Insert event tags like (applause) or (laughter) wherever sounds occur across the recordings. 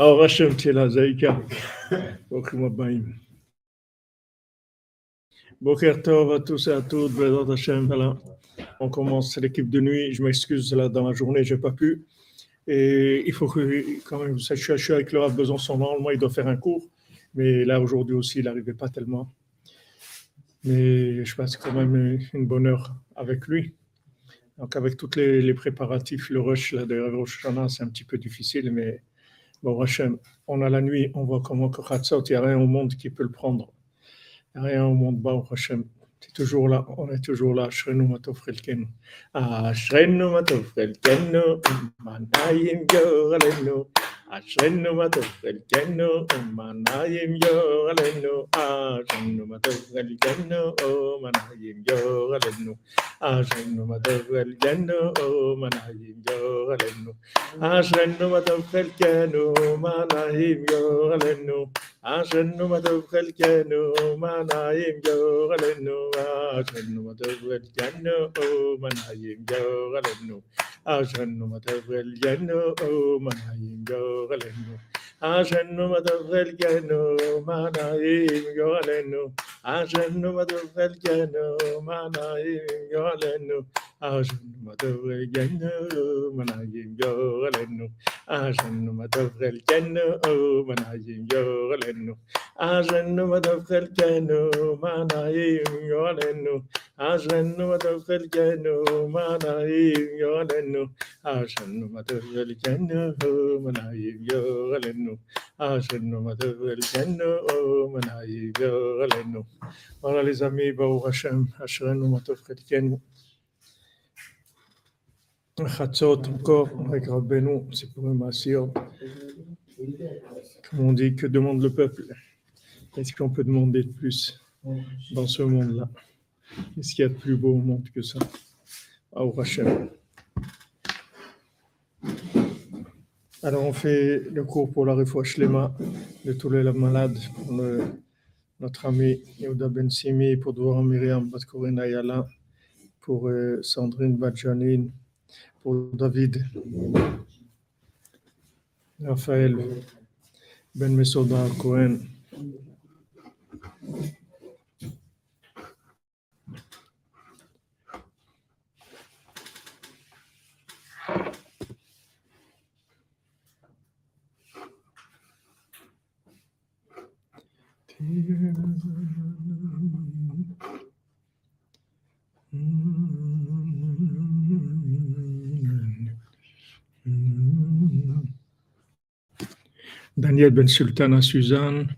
Alors, Hachem, tu es là, Zaïka. Boker Tov à tous et à toutes. On commence l'équipe de nuit. Je m'excuse, là, dans la journée, je n'ai pas pu. Et il faut que, quand même, je suis avec le Rav Besançon. Normalement, il doit faire un cours. Mais là, aujourd'hui aussi, il n'arrivait pas tellement. Mais je passe quand même une bonne heure avec lui. Donc, avec tous les, préparatifs, le rush, là, de Rosh c'est un petit peu difficile, mais on a la nuit, on voit comment que il n'y a rien au monde qui peut le prendre. Il n'y a rien au monde, bah, Hachem. C'est toujours là, on est toujours là. Shrenu matov chelkenu. Ashrenu matov chelkenu. Manayim yoralenu. Ashrenu matov chelkenu. Manayim yoralenu. Ashrenu matov chelkenu. Manayim yoralenu. Ashrenu matov chelkenu. Manayim yoralenu. Ashrenu matov chelkenu. Manayim yoralenu. Ashrenu matov chelkenu. Manayim yoralenu. Ashanu matavul janu יגורלנו. אשרנו מה טוב חלקנו, מה נעים גורלנו. אשרנו מה טוב חלקנו, מה נעים גורלנו. Matavul janu manayim yogalenu. Ashanu matavul janu manayim yogalenu. Ashanu matavul janu o manayim yogalenu. Ashanu matavul janu manayim yolenu ashenu matafel kenu manayim yolenu ashenu matafel kenu manayim yolenu ashenu matafel kenu manayim yolenu voilà les amis Baruch Hashem kenu Chatzot encore avec Rabbeinu, c'est pour un assir. Comme on dit, que demande le peuple? Est-ce qu'on peut demander de plus dans ce monde-là? Qu'est-ce qu'il y a de plus beau au monde que ça? Alors, on fait le cours pour la refouach Lema de tous les malades, pour notre ami Yehuda Ben Simi, pour Dvoram Myriam Batkorina Yala, pour euh, Sandrine Badjanine, pour David, Raphaël Ben Mesoda Cohen. Daniel Ben Sultana Suzanne,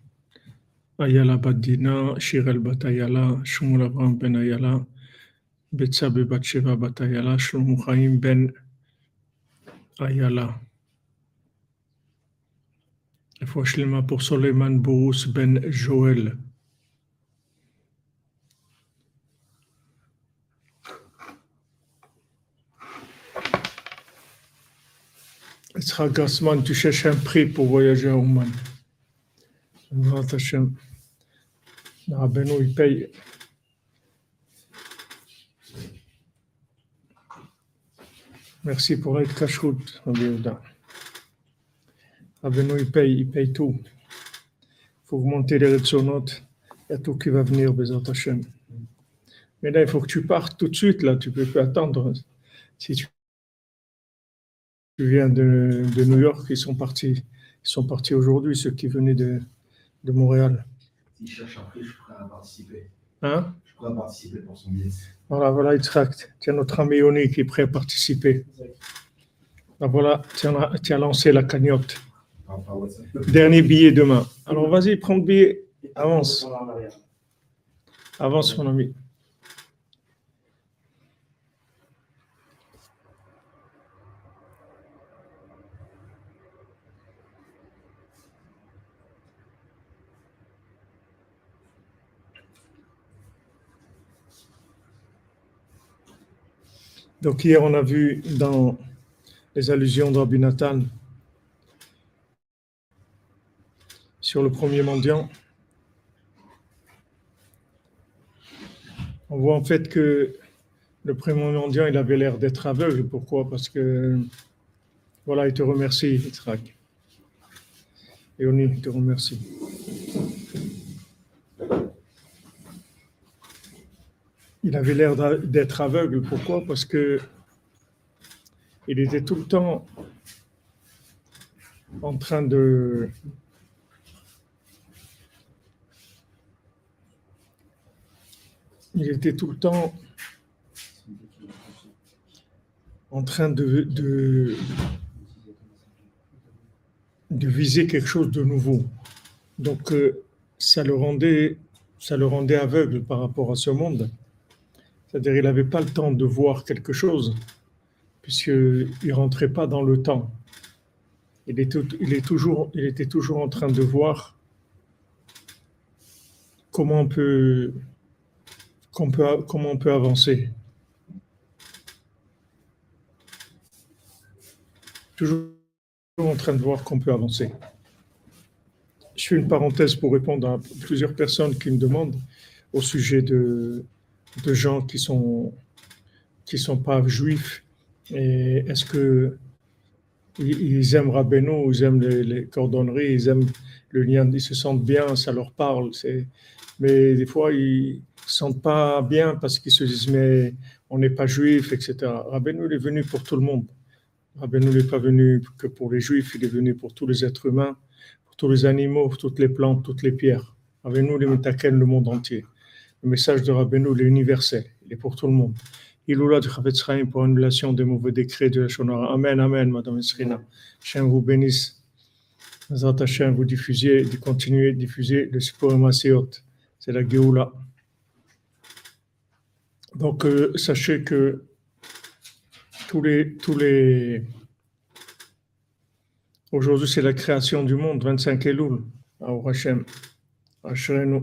Ayala Badina, Shirel Batayala, Shumul Abraham Ben Ayala, Betsabe Batsheva Batayala, Shlomo Chaim Ben Ayala. La pour Soleiman Bourous Ben Joël. Sera Gassman, tu cherches un prix pour voyager à Oman. Rabbeinu, il paye. Merci pour être cache-route, Rabbeinu, il paye, il paye tout. Il faut augmenter les notes. Il y a tout qui va venir, Bézat Hashem. Mais là, il faut que tu partes tout de suite, là. Tu peux plus attendre. Si tu viens de, de New York, ils sont partis. Ils sont partis aujourd'hui, ceux qui venaient de, de Montréal. Si je cherche un prix, je suis prêt à participer. Hein? Je suis prêt à participer pour son billet. Voilà, voilà, Yitzhak. Tiens, notre ami Oni qui est prêt à participer. Ah, voilà, tu as lancé la cagnotte. Dernier billet demain. Alors vas-y, prends le billet. Avance. Avance, mon ami. Donc hier, on a vu dans les allusions de Nathan sur le premier mendiant. On voit en fait que le premier mendiant, il avait l'air d'être aveugle. Pourquoi? Parce que, voilà, il te remercie, Yitzhak. Et on te remercie. Il avait l'air d'être aveugle. Pourquoi? Parce que il était tout le temps en train de il était tout le temps en train de, viser quelque chose de nouveau. Donc, euh, ça, le rendait, ça le rendait aveugle par rapport à ce monde. C'est-à-dire, il n'avait pas le temps de voir quelque chose, puisqu'il ne rentrait pas dans le temps. Il, était, toujours, il était toujours en train de voir comment on peut, comment on peut avancer. Toujours en train de voir qu'on peut avancer. Je fais une parenthèse pour répondre à plusieurs personnes qui me demandent au sujet de, de gens qui sont qui sont pas juifs. Et est-ce que ils aiment Rabbeinu, ils aiment les, cordonneries, ils aiment le lien, ils se sentent bien, ça leur parle. Mais des fois, ils se sentent pas bien parce qu'ils se disent mais on n'est pas juif, etc. Rabbeinu il est venu pour tout le monde. Rabbeinu n'est pas venu que pour les juifs, il est venu pour tous les êtres humains, pour tous les animaux, pour toutes les plantes, toutes les pierres. Rabbeinu il est le monde entier. Le message de Rabbeinu, est universel, il est pour tout le monde. Il oula de Chavetz pour annulation des mauvais décrets de la Shonara. Amen, Amen, Madame Esrina. Chien vous bénisse. Zat Hashem, vous diffusiez, continuez de diffuser le support Maséot. C'est la Géoula. Donc, euh, sachez que tous les. Tous les Aujourd'hui, c'est la création du monde, 25 Elul, à Hashem, Ashrenu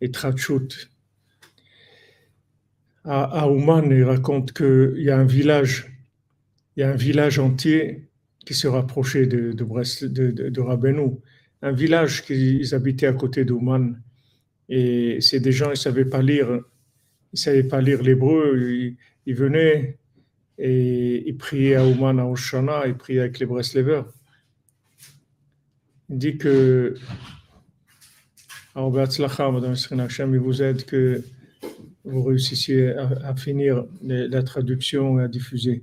et Trachut à, Ouman, il raconte qu'il y a un village, il y a un village entier qui se rapprochait de, de, de, un village qu'ils habitaient à côté d'Ouman. Et c'est des gens, ils ne savaient pas lire, ils savaient pas lire l'hébreu. Ils, venaient et ils priaient à Ouman, à Oshana, ils priaient avec les Breslevers. Il dit que, Madame il vous aide que vous réussissiez à, finir la traduction et à diffuser.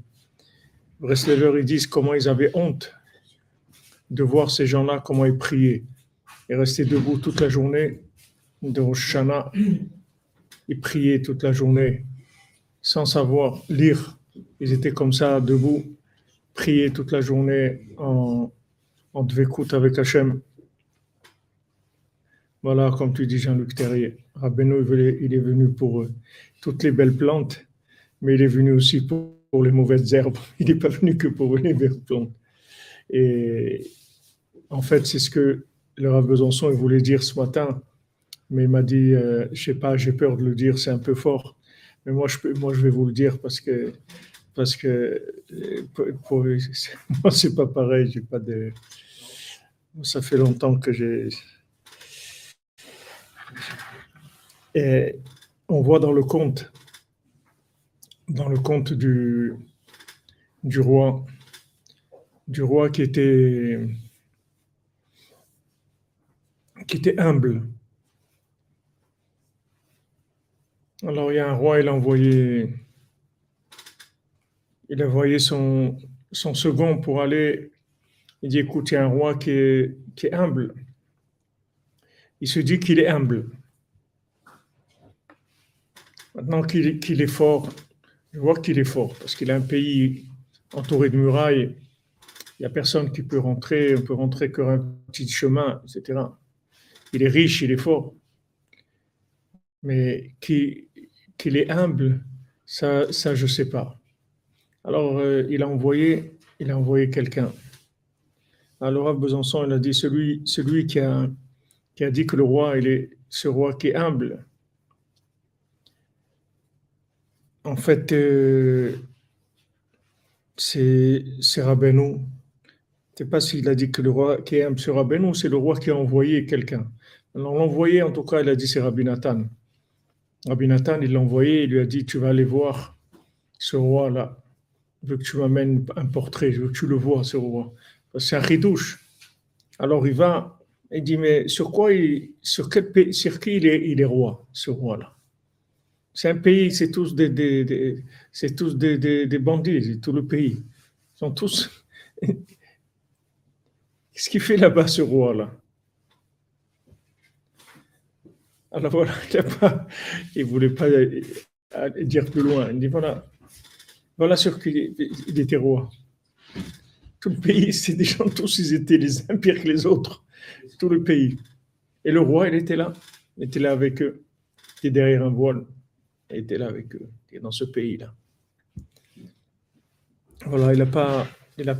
Breslever, ils disent comment ils avaient honte de voir ces gens-là, comment ils priaient. Ils restaient debout toute la journée de Rosh Ils priaient toute la journée sans savoir lire. Ils étaient comme ça, debout, priaient toute la journée en, en avec Hachem. Voilà, comme tu dis, Jean-Luc Terrier. Rabbeinu, il est venu pour euh, toutes les belles plantes, mais il est venu aussi pour, les mauvaises herbes. (laughs) Il n'est pas venu que pour les belles plantes. Et en fait, c'est ce que le Rav Besançon voulait dire ce matin, mais il m'a dit, euh, je sais pas, j'ai peur de le dire, c'est un peu fort. Mais moi, je, moi, je vais vous le dire parce que, parce que pour, (laughs) moi, c'est pas pareil. Pas de, ça fait longtemps que j'ai et on voit dans le conte, dans le conte du, du roi, du roi qui était, qui était humble. Alors il y a un roi, il a envoyé, il a envoyé son, second pour aller. Il dit écoute, il y a un roi qui est humble. Il se dit qu'il est humble. Maintenant qu'il est fort, je vois qu'il est fort, parce qu'il a un pays entouré de murailles, il n'y a personne qui peut rentrer, on peut rentrer que un petit chemin, etc. Il est riche, il est fort. Mais qu'il est humble, ça, ça je ne sais pas. Alors, euh, il a envoyé, envoyé quelqu'un. Alors, à Besançon, il a dit celui, celui qui, a, qui a dit que le roi, il est ce roi qui est humble, En fait, euh, c'est Rabbeinu. Je ne sais pas s'il a dit que le roi qui est M. Rabbeinu, c'est le roi qui a envoyé quelqu'un. Alors, l'envoyé, en tout cas, il a dit c'est Rabbi Nathan. Il l'a envoyé, il lui a dit Tu vas aller voir ce roi-là. Je veux que tu m'amènes un portrait, je veux que tu le vois, ce roi. C'est un ridouche. Alors il va, il dit, mais sur quoi, sur quel sur qui il est, il est roi, ce roi-là? C'est un pays, c'est tous des, c'est tous des bandits, tout le pays. Ils sont tous. (laughs) Qu'est-ce qu'il fait là-bas, ce roi-là? Alors voilà, (laughs) il ne voulait pas dire plus loin. Il dit voilà, voilà sur qui il était roi. Tout le pays, (laughs) c'est des gens, tous, ils étaient les uns pires que les autres. Tout le pays. Et le roi, il était là. Il était là avec eux. Il était derrière un voile. Était là avec eux. Est dans ce pays-là. Voilà, il n'a pas,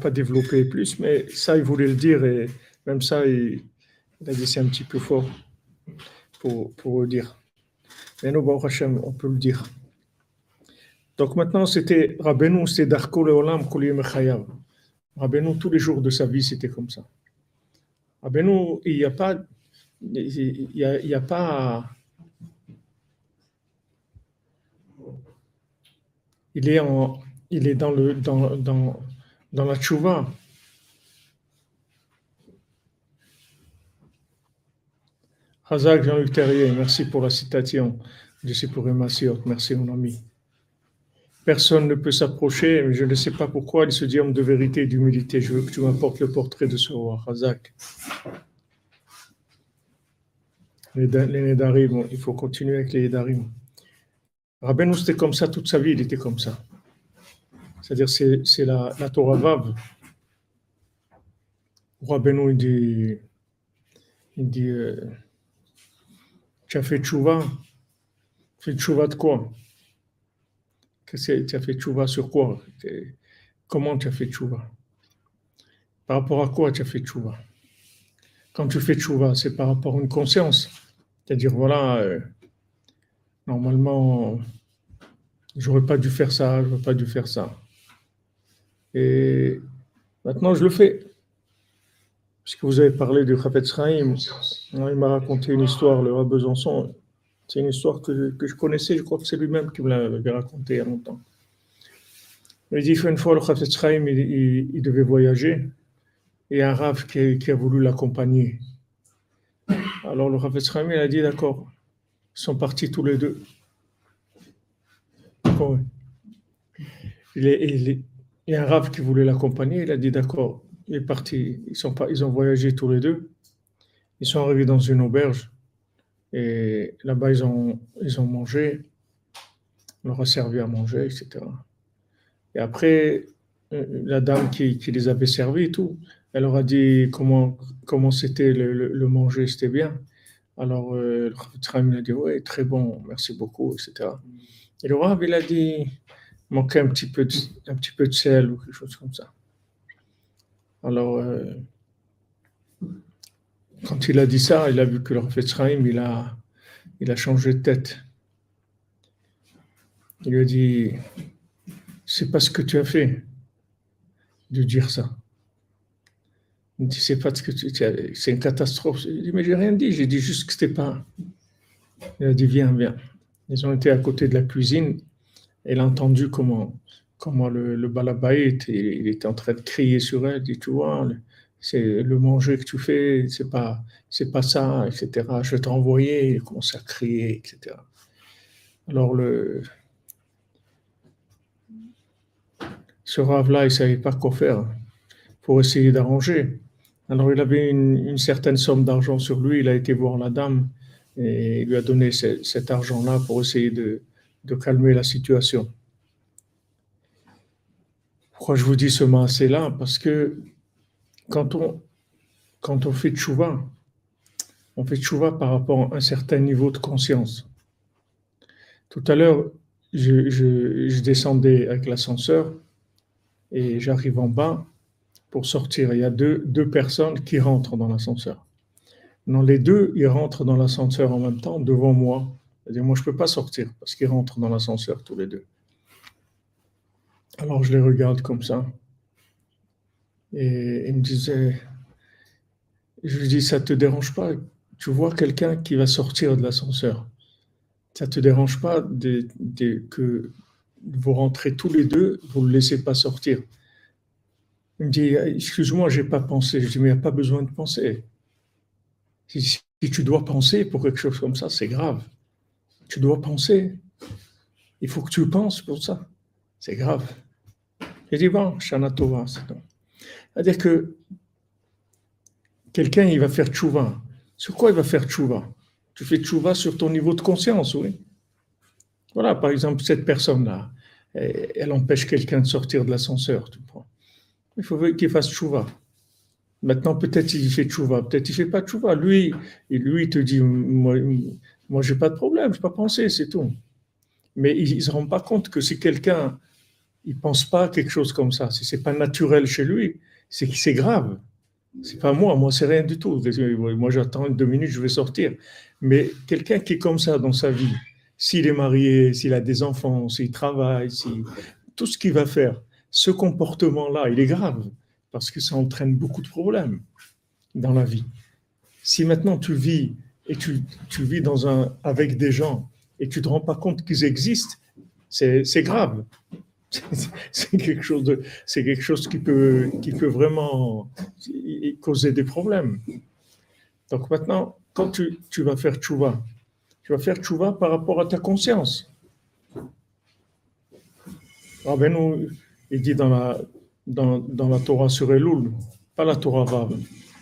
pas développé plus, mais ça, il voulait le dire. Et même ça, il, a dit c'est un petit peu fort pour, pour le dire. Mais nous, bon, on peut le dire. Donc maintenant, c'était Rabbeinu, c'était Darko Leolam Koliyem Chayav. Rabbeinu, tous les jours de sa vie, c'était comme ça. Rabbeinu, il n'y a pas. Il y a pas. Il est, en, il est dans, le, dans, dans, dans la tchouva. Hazak Jean-Luc Terrier, merci pour la citation de Sipuré Merci, mon ami. Personne ne peut s'approcher, mais je ne sais pas pourquoi il se dit de vérité et d'humilité. Je veux que tu m'apportes le portrait de ce roi, Razak. Les, Nedarim, il faut continuer avec les Nedarim. Rabbeinu, c'était comme ça toute sa vie, il était comme ça. C'est-à-dire, c'est la, la, Torah Vav. Rabbeinu, il dit, il dit euh, tu as fait tchouva. Tu fais tchouva de quoi? Tu as fait tchouva sur quoi Comment tu as fait tchouva Par rapport à quoi tu as fait tchouva Quand tu fais tchouva, c'est par rapport à une conscience. C'est-à-dire, voilà, euh, normalement, j'aurais pas dû faire ça, j'aurais pas dû faire ça. Et maintenant, je le fais. Puisque vous avez parlé du Chafetz Chaim, il m'a raconté une histoire, le roi Besançon. C'est une histoire que, que, je connaissais, je crois que c'est lui-même qui me l'avait raconté il y a longtemps. Il dit qu'une fois, le Chafetz Chaim, il, devait voyager et un Rav qui, a voulu l'accompagner. Alors le Chafetz Chaim, il a dit d'accord, sont partis tous les deux. Il, il, y a un Rav qui voulait l'accompagner, il a dit d'accord, il est parti, ils, sont ils ont voyagé tous les deux. Ils sont arrivés dans une auberge. Et là-bas, ils ont, mangé, on leur a servi à manger, etc. Et après, euh, la dame qui, qui les avait servis et tout, elle leur a dit comment comment c'était le, le, manger, c'était bien. Alors, euh, le a dit, oui, très bon, merci beaucoup, etc. Et le Rav, il a dit, manquait un petit peu de, un petit peu de sel ou quelque chose comme ça. Alors, euh, quand il a dit ça, il a vu que le Rav il a, il a changé de tête. Il lui a dit C'est pas ce que tu as fait de dire ça. Il dit C'est pas ce que tu c'est une catastrophe. Il dit Mais j'ai rien dit, j'ai dit juste que c'était pas. Il a dit Viens, viens. Ils ont été à côté de la cuisine. Elle a entendu comment, comment le, le il était en train de crier sur elle. Il dit Tu vois, c'est le manger que tu fais, c'est pas, c'est pas ça, etc. Je t'ai envoyé, il commence à crier, etc. Alors le, ce rave-là, il savait pas quoi faire pour essayer d'arranger. Alors il avait une, certaine somme d'argent sur lui, il a été voir la dame et il lui a donné cet argent-là pour essayer de, calmer la situation. Pourquoi je vous dis ce massé-là? Parce que quand on, quand on fait on fait tchouva par rapport à un certain niveau de conscience. Tout à l'heure, je, descendais avec l'ascenseur et j'arrive en bas sortir. Il y a deux, deux personnes qui rentrent dans l'ascenseur. Non, les deux, ils rentrent dans l'ascenseur en même temps devant moi. C'est-à-dire, moi, je ne peux pas sortir parce qu'ils rentrent dans l'ascenseur tous les deux. Alors, je les regarde comme ça. Et il me disait, je lui dis, ça te dérange pas? Tu vois quelqu'un qui va sortir de l'ascenseur. Ça te dérange pas de, que vous rentrez tous les deux, vous ne le laissez pas sortir? Il me dit, excuse-moi, je n'ai pas pensé. Je dis, mais il n'y a pas besoin de penser. Si, tu dois penser pour quelque chose comme ça, c'est grave. Tu dois penser. Il faut que tu penses pour ça. C'est grave. J'ai dit, bon, Shana Tova, c'est tout. C'est-à-dire que quelqu'un, il va faire tchouva. Sur quoi il va faire tchouva Tu fais tchouva sur ton niveau de conscience, oui. Voilà, par exemple, cette personne-là, elle empêche quelqu'un de sortir de l'ascenseur, tu prends. Il faut qu'il fasse tchouva. Maintenant, peut-être il fait tchouva, peut-être il fait pas tchouva. Lui, lui, il te dit, moi, moi j'ai pas de problème, je pas pensé, c'est tout. Mais il ne se rend pas compte que si quelqu'un, il pense pas quelque chose comme ça, si c'est pas naturel chez lui, c'est que c'est grave. C'est pas moi, moi c'est rien du tout. Moi j'attends deux minutes, je vais sortir. Mais quelqu'un qui est comme ça dans sa vie, s'il est marié, s'il a des enfants, s'il travaille, tout ce qu'il va faire, ce comportement-là, il est grave parce que ça entraîne beaucoup de problèmes dans la vie. Si maintenant tu vis et tu, vis avec des gens et tu ne te rends pas compte qu'ils existent, c'est grave. (laughs) C'est quelque chose qui peut, vraiment causer des problèmes. Donc maintenant, quand tu, vas faire tchouva, tu vas faire tchouva par rapport à ta conscience. Il dit dans la, dans, dans la Torah sur Elul, pas la Torah Vav,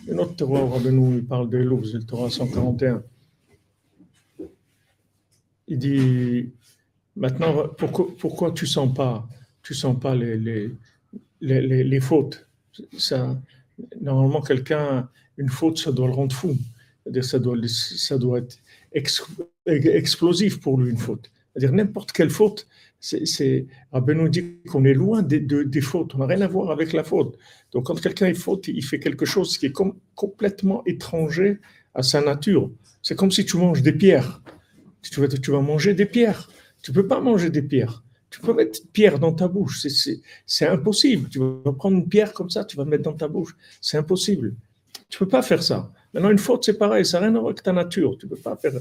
une autre Torah, Rabbeinu, il parle d'Elul, c'est le Torah 141. Il dit, maintenant, pourquoi, pourquoi tu sens pas, tu sens pas les, les, les, les fautes? Ça, Normalement, quelqu'un, une faute, ça doit le rendre fou. Ça doit, ça doit être explosif pour lui, une faute. C'est-à-dire n'importe quelle faute, c'est, nous dit qu'on est loin des, fautes, on n'a rien à voir avec la faute. Donc quand quelqu'un est faute, il fait quelque chose qui est complètement étranger à sa nature. C'est comme si tu manges des pierres. Tu vas, manger des pierres. Tu peux pas manger des pierres. Tu peux mettre une pierre dans ta bouche. C'est impossible. Tu vas prendre une pierre comme ça, tu vas mettre dans ta bouche. C'est impossible. Tu peux pas faire ça. Maintenant, une faute, c'est pareil, ça n'a rien à voir avec ta nature. Tu peux pas faire,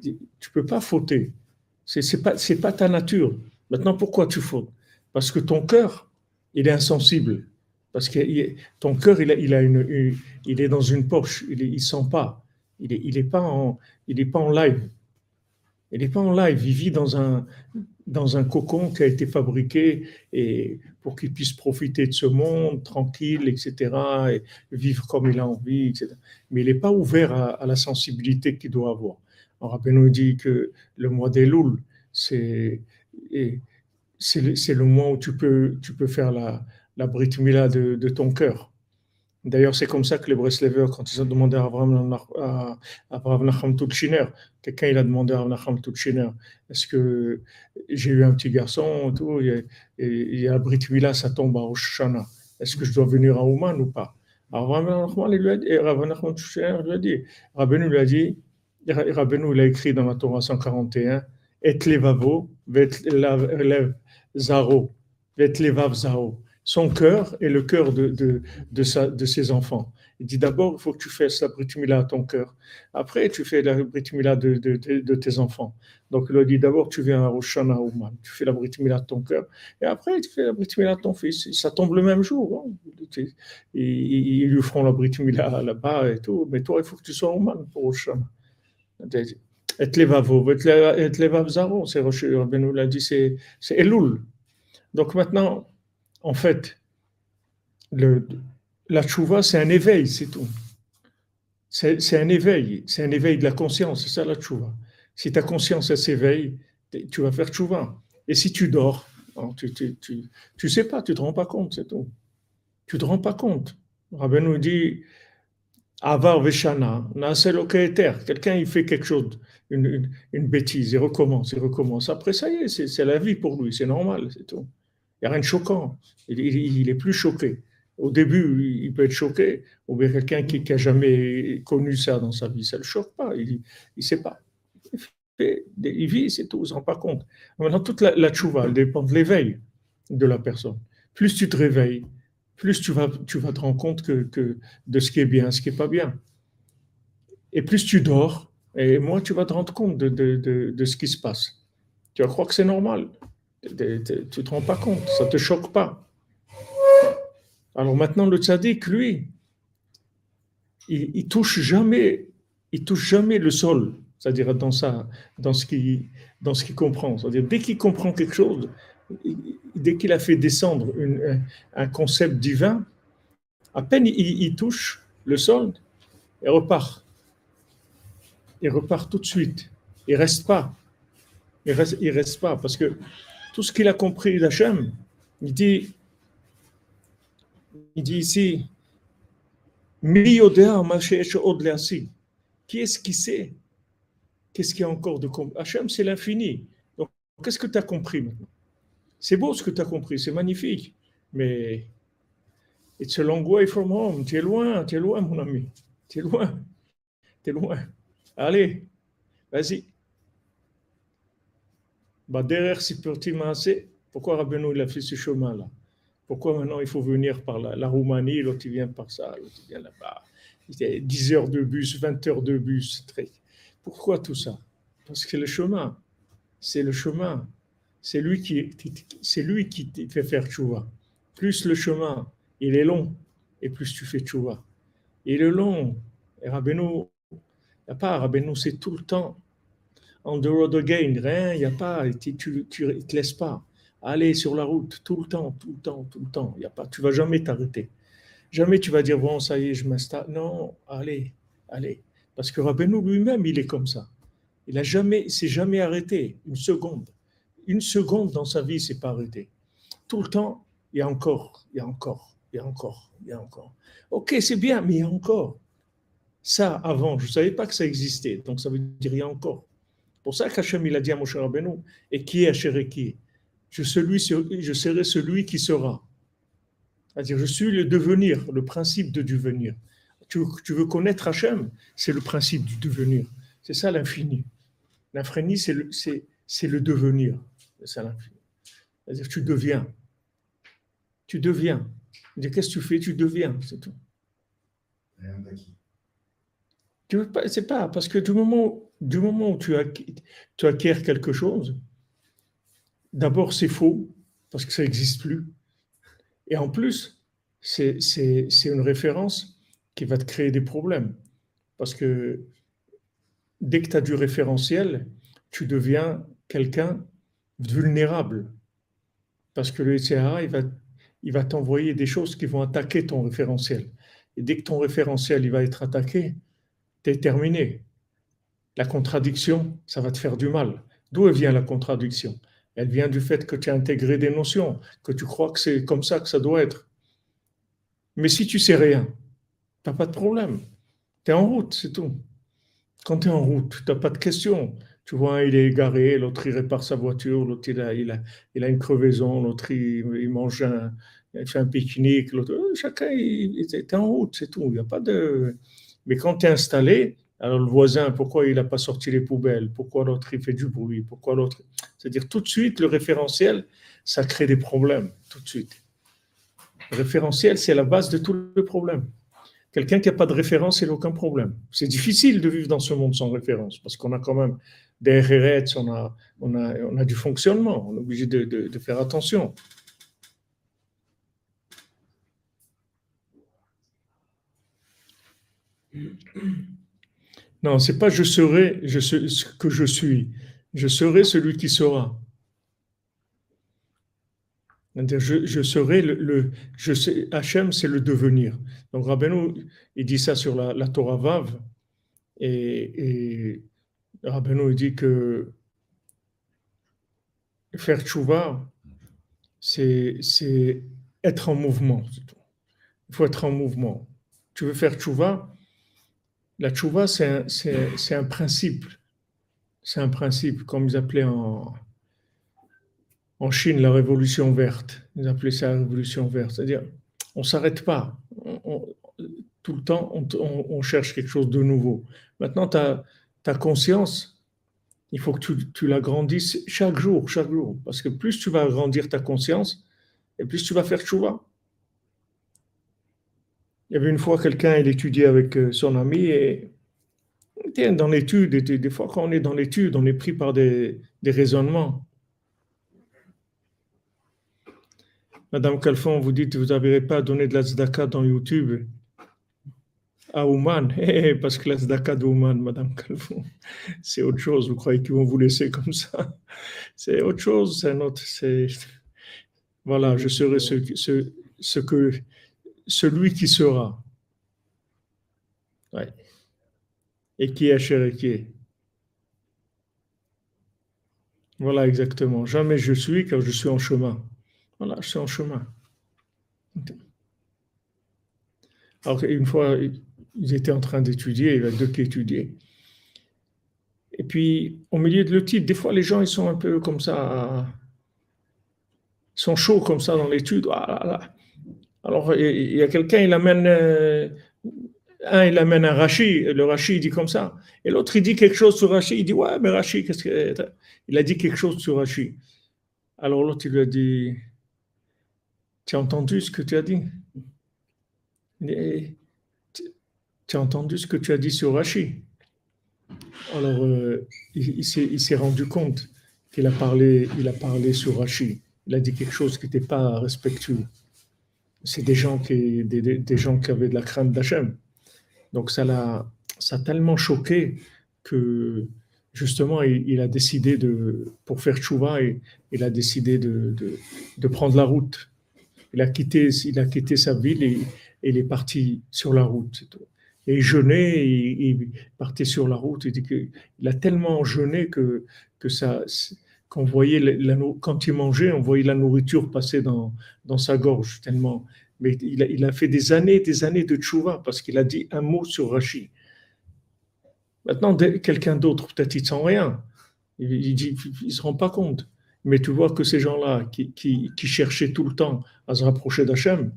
tu peux pas fauter. C'est n'est pas, pas ta nature. Maintenant, pourquoi tu fautes Parce que ton cœur, il est insensible. Parce que ton cœur, il, a, il, a une, il est dans une poche, il ne sent pas. Il n'est il est pas, en, il est pas en live. Il n'est pas en live, il vit dans un, dans un cocon qui a été fabriqué et pour qu'il puisse profiter de ce monde tranquille, etc., et vivre comme il a envie, etc. Mais il n'est pas ouvert à, la sensibilité qu'il doit avoir. Alors, nous dit que le mois des Louls, c'est le mois où tu peux, tu peux faire la, la Brit Mila de, de ton cœur. D'ailleurs, c'est comme ça que les Breslevers, quand ils ont demandé à Abraham Nacham Tutchiner, quelqu'un il a demandé à Abraham Nacham Tutchiner, est-ce que j'ai eu un petit garçon, tout, et, il y Brit Mila, ça tombe à Oshana. Est-ce que je dois venir à Ouman ou pas? Abraham Nachman lui a dit, Rabbeinu lui a dit, Rabbeinu il a écrit dans la Torah 141, Et son cœur et le cœur de, de, de, sa, de ses enfants. Il dit d'abord, il faut que tu fasses la britumila à ton cœur. Après, tu fais la britumila de, de, de, tes enfants. Donc, il a dit d'abord, tu viens à Roshana Ouman, tu fais la britumila de ton cœur. Et après, tu fais la britumila de ton fils. Ça tombe le même jour. Hein. Ils, lui feront la britumila là-bas et tout. Mais toi, il faut que tu sois Ouman pour Roshana. Zaro, c'est Rabbeinu l'a dit, c'est Elul. Donc maintenant, en fait, la tchouva, c'est un éveil, c'est tout. C'est un éveil, c'est un éveil de la conscience, c'est ça la tchouva. Si ta conscience s'éveille, tu vas faire tchouva. Et si tu dors, tu, tu, sais pas, tu te rends pas compte, c'est tout. Tu te rends pas compte. Rabbi nous dit, Avar Veshana. Quelqu'un, il fait quelque chose, une, bêtise, il recommence, il recommence. Après, ça y est, c'est la vie pour lui, c'est normal, c'est tout. Il n'y a rien de choquant. Il, est plus choqué. Au début, il peut être choqué, ou bien quelqu'un qui n'a jamais connu ça dans sa vie, ça ne le choque pas, il ne sait pas. Il vit, c'est tout, il ne se rend pas compte. Maintenant, toute la, la tchouva, elle dépend de l'éveil de la personne. Plus tu te réveilles, plus tu vas, tu vas te rendre compte que, de ce qui est bien, ce qui n'est pas bien. Et plus tu dors, et moins tu vas te rendre compte de, de ce qui se passe. Tu vas croire que c'est normal tu ne te rends pas compte, ça ne te choque pas. Alors maintenant, le tzaddik, lui, il, il touche jamais, touche jamais le sol, c'est-à-dire dans ça, dans ce qu'il, dans ce qu'il comprend. C'est-à-dire dès qu'il comprend quelque chose, dès qu'il a fait descendre un concept divin, à peine il, touche le sol, il repart. Il repart tout de suite. Il reste pas. Il reste, reste pas parce que tout ce qu'il a compris d'Hachem, il dit, il dit ici, qui est-ce qui sait Qu'est-ce qu'il y a encore de compris Hachem, c'est l'infini. Donc, qu'est-ce que tu as compris maintenant? C'est beau ce que tu as compris, c'est magnifique. Mais it's a long way from home. Tu es loin, tu es loin, mon ami. Tu es loin. Tu es loin. Allez, vas-y. Bah, derrière, si petit assez, pourquoi Rabbeinu il a fait ce chemin-là? Pourquoi maintenant il faut venir par la, la Roumanie, l'autre il vient par ça, l'autre il vient là-bas? 10 heures de bus, 20 heures de bus. Très... Pourquoi tout ça? Parce que le chemin, c'est le chemin. C'est lui qui, c'est lui qui te fait faire tchouva. Plus le chemin, il est long, et plus tu fais tchouva. Il est long. Et Rabbeinu, il n'y a pas, Rabbeinu, c'est tout le temps. On the road again, rien, il n'y a pas, tu ne te laisses pas. Aller sur la route, tout le temps, tout le temps, tout le temps. Il y a pas, tu vas jamais t'arrêter. Jamais tu vas dire, bon, ça y est, je m'installe. Non, allez, allez. Parce que Rabbeinu lui-même, il est comme ça. Il a jamais, s'est jamais arrêté une seconde. Une seconde dans sa vie, s'est pas arrêté. Tout le temps, il y a encore, il y a encore, il y a encore, il y a encore. Ok, c'est bien, mais il y a encore. Ça, avant, je ne savais pas que ça existait. Donc, ça veut dire il y a encore. Pour ça qu'Hachem, il a dit à Moshe Rabbeinu, et qui est qui je, serai celui qui sera. C'est-à-dire, je suis le devenir, le principe de devenir tu, veux connaître Hachem, c'est le principe du devenir. C'est ça l'infini. L'infini, c'est, le devenir. C'est-à-dire, tu deviens. Tu deviens. Qu'est-ce que tu fais? Tu deviens, c'est tout. Rien Tu veux pas, c'est pas, parce que du moment, du moment où tu, tu acquiers quelque chose, d'abord c'est faux, parce que ça n'existe plus. Et en plus, c'est, c'est, c'est une référence qui va te créer des problèmes. Parce que dès que tu as du référentiel, tu deviens quelqu'un vulnérable. Parce que le SCA, il va, il va t'envoyer des choses qui vont attaquer ton référentiel. Et dès que ton référentiel il va être attaqué, tu es terminé. La contradiction, ça va te faire du mal. D'où vient la contradiction? Elle vient du fait que tu as intégré des notions, que tu crois que c'est comme ça que ça doit être. Mais si tu sais rien, tu n'as pas de problème. Tu es en route, c'est tout. Quand tu es en route, tu n'as pas de questions. Tu vois, il est égaré, l'autre il répare sa voiture, l'autre il a, il, a, il a une crevaison, l'autre il, mange un, il fait un pique-nique, l'autre, euh, chacun il, est en route, c'est tout. Il a pas de. Mais quand tu es installé, alors le voisin, pourquoi il n'a pas sorti les poubelles? Pourquoi l'autre il fait du bruit? Pourquoi l'autre? C'est-à-dire tout de suite, le référentiel, ça crée des problèmes, tout de suite. Le référentiel, c'est la base de tous les problèmes. Quelqu'un qui n'a pas de référence, il n'a aucun problème. C'est difficile de vivre dans ce monde sans référence, parce qu'on a quand même des RRETs, on a, on, a, on a du fonctionnement, on est obligé de, de, faire attention. Non, c'est pas je serai je ce que je suis. Je serai celui qui sera. Je, serai le, je sais, Hachem, c'est le devenir. Donc Rabbeinu, il dit ça sur la, Torah Vav, et, et il dit que faire tchouva, c'est être en mouvement. Il faut être en mouvement. Tu veux faire tchouva, la tchouva, c'est un, un principe. C'est un principe, comme ils appelaient en, en Chine la révolution verte. Ils appelaient ça la révolution verte. C'est-à-dire, on ne s'arrête pas. tout le temps, on, cherche quelque chose de nouveau. Maintenant, ta, conscience, il faut que tu, tu l'agrandisses chaque jour, chaque jour. Parce que plus tu vas agrandir ta conscience, et plus tu vas faire chouva. Il y avait une fois quelqu'un, il étudiait avec euh, son ami et dans l'étude, des fois quand on est dans l'étude, on est pris par des raisonnements. Madame Calfon, vous dites que vous n'avez pas donné de la tzedaka dans YouTube à Ouman, (laughs) eh, parce que la tzedaka de Ouman, Madame Calfon, (laughs) c'est autre chose. Vous croyez qu'ils vont vous laisser comme ça? (laughs) C'est autre chose, c'est. Voilà, je serai ce, que celui qui sera. Et qui est qui Voilà, exactement. Jamais je suis car je suis en chemin. Voilà, suis en chemin. Alors, une fois, ils étaient en train d'étudier, il y avait deux qui étudiaient. Et puis, au milieu de l'étude, des fois, les gens, ils sont un peu comme ça, ils sont chauds comme ça dans l'étude. Ah Alors, il y a quelqu'un, il amène, euh, un, il amène un Rachi, le Rachi, il dit comme ça. Et l'autre, il dit quelque chose sur Rachi, il dit, ouais, mais Rachi, qu'est-ce que. Il a dit quelque chose sur Rachi. Alors l'autre, il lui a dit, tu as entendu ce que tu as dit? Tu as entendu ce que tu as dit sur Rachi? Alors, euh, il, s'est rendu compte qu'il a parlé, a parlé sur Rachi. Il a dit quelque chose qui n'était pas respectueux. C'est des gens qui, des, gens qui avaient de la crainte d'Hachem. Donc ça l'a, a tellement choqué que justement, il, a décidé de, pour faire tchouva, il, il a décidé de, de, prendre la route. Il a quitté, il a quitté sa ville et, il est parti sur la route. Et il jeûnait, il, il partait sur la route. Il a tellement jeûné que, que ça, qu'on voyait quand il mangeait, on voyait la nourriture passer dans, dans sa gorge tellement. Mais il a, il fait des années, des années de tchouva parce qu'il a dit un mot sur Rashi. Maintenant, quelqu'un d'autre, peut-être il ne sent rien. Il ne se rend pas compte. Mais tu vois que ces gens-là qui, cherchaient tout le temps à se rapprocher d'Hachem,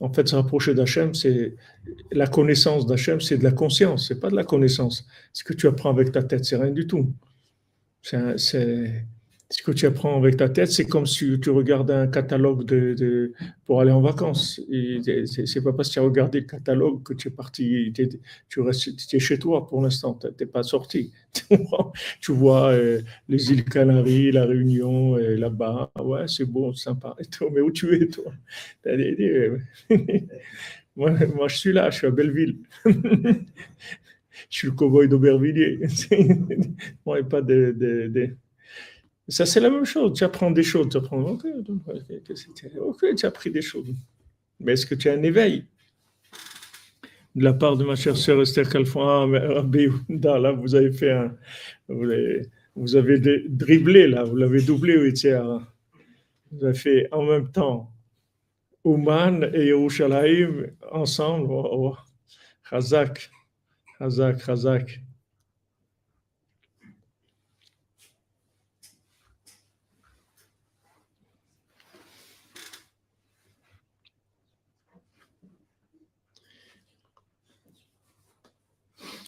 en fait, se rapprocher d'Hachem, c'est la connaissance d'Hachem, c'est de la conscience, c'est pas de la connaissance. Ce que tu apprends avec ta tête, c'est rien du tout. C'est ce que tu apprends avec ta tête, c'est comme si tu regardais un catalogue de, pour aller en vacances. C'est pas parce que tu as regardé le catalogue que tu es parti, tu restes es chez toi pour l'instant, tu n'es pas sorti. (laughs) tu vois euh, les îles Canaries, la Réunion, là-bas, ouais, c'est bon, sympa. mais où tu es, toi? (laughs) Moi, je suis là, je suis à Belleville. (laughs) je suis le cow-boy d'Aubervilliers. moi, pas de, de ça, c'est la même chose. Tu apprends des choses. Tu apprends, ok, tu as appris des choses. Mais est-ce que tu as un éveil? De la part de ma chère sœur Esther Calfon, ah, là, vous avez fait un. Vous avez, vous avez dribblé, là, vous l'avez doublé, oui, Vous avez fait en même temps Ouman et Yerushalayim ensemble. Oh, oh. Chazak.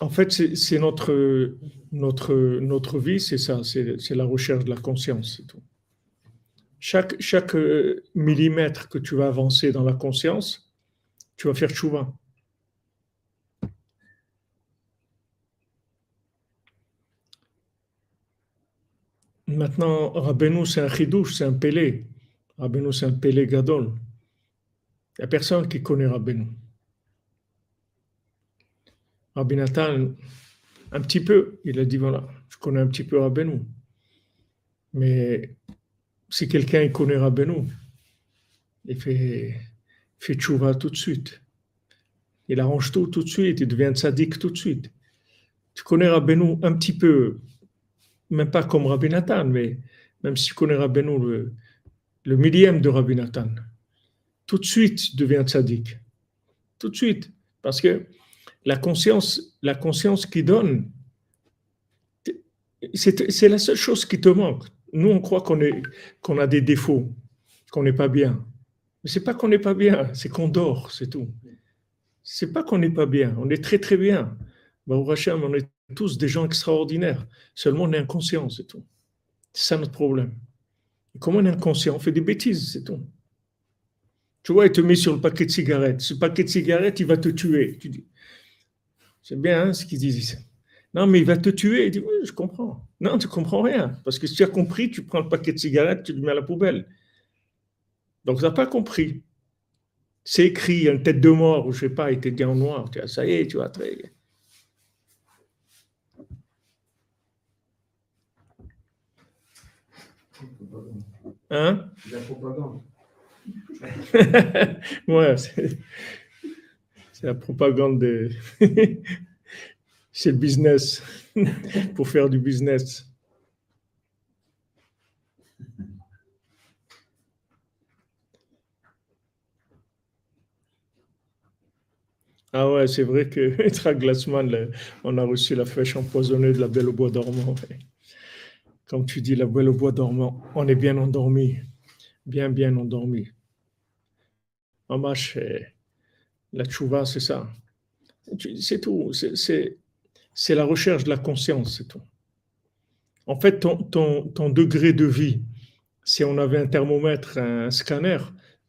En fait, c'est notre, notre, notre vie, c'est ça, c'est la recherche de la conscience, c'est tout. Chaque, chaque euh, millimètre que tu vas avancer dans la conscience, tu vas faire chouva. Maintenant, Rabbeinu, c'est un chidouche, c'est un pélé. Rabbeinu, c'est un pélé gadol. Il n'y a personne qui connaît Rabbeinu. Rabbi Nathan, un petit peu, il a dit voilà, je connais un petit peu Rabbeinu. Mais si quelqu'un connaît Rabbeinu, il fait, fait tchouva tout de suite. Il arrange tout tout de suite, il devient sadique tout de suite. Tu connais Rabbeinu un petit peu, même pas comme Rabbi Nathan, mais même si tu connais Rabbeinu le, le millième de Rabbi Nathan, tout de suite tu deviens sadique. Tout de suite. Parce que la conscience, la conscience qui donne, c'est la seule chose qui te manque. Nous, on croit qu'on a des défauts, qu'on n'est pas bien. Mais c'est pas qu'on n'est pas bien, c'est qu'on dort, c'est tout. C'est pas qu'on n'est pas bien, on est très très bien. Bah, Hachem, on est tous des gens extraordinaires. Seulement, on est inconscient, c'est tout. C'est ça notre problème. Et comme on est inconscient, on fait des bêtises, c'est tout. Tu vois, il te met sur le paquet de cigarettes. Ce paquet de cigarettes, il va te tuer. Tu dis, c'est bien hein, ce qu'ils disent. Non, mais il va te tuer. Il dit, oui, je comprends. Non, tu comprends rien. Parce que si tu as compris, tu prends le paquet de cigarettes, tu le mets à la poubelle. Donc, tu n'as pas compris. C'est écrit, une tête de mort, ou je ne sais pas, il était dit en noir. Tu vois, ça y est, tu vois, très. Hein? La propagande. (laughs) ouais, c'est la propagande de. c'est le business, (laughs) pour faire du business. Ah ouais, c'est vrai que (laughs) Glassman, on a reçu la flèche empoisonnée de la Belle au bois dormant. Comme tu dis, la Belle au bois dormant, on est bien endormi, bien bien endormi. Mamash, la tchouva, c'est ça. C'est tout. C'est la recherche de la conscience, c'est tout. En fait, ton, degré de vie, si on avait un thermomètre, un scanner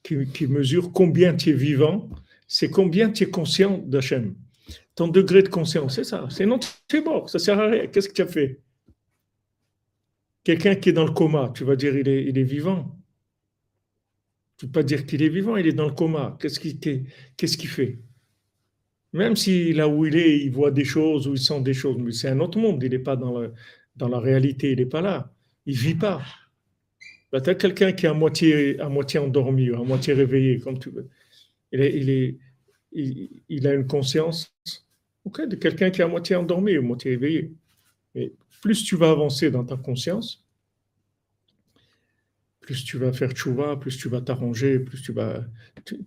qui, mesure combien tu es vivant, c'est combien tu es conscient d'Hachem. Ton degré de conscience, c'est ça. Sinon, tu es mort, ça sert à rien. Qu'est-ce que tu as fait? Quelqu'un qui est dans le coma, tu vas dire il il est vivant. Ne peux pas dire qu'il est vivant, il est dans le coma. Qu'est-ce qu'il fait? Même si là où il est, il voit des choses ou il sent des choses, mais c'est un autre monde, il n'est pas dans, la réalité, il n'est pas là. Il vit pas. Bah, tu as quelqu'un qui est à moitié, à moitié endormi ou à moitié réveillé, comme tu veux il, a une conscience de quelqu'un qui est à moitié endormi, à moitié éveillé. Et plus tu vas avancer dans ta conscience, plus tu vas faire tchouva, plus tu vas t'arranger, plus tu vas,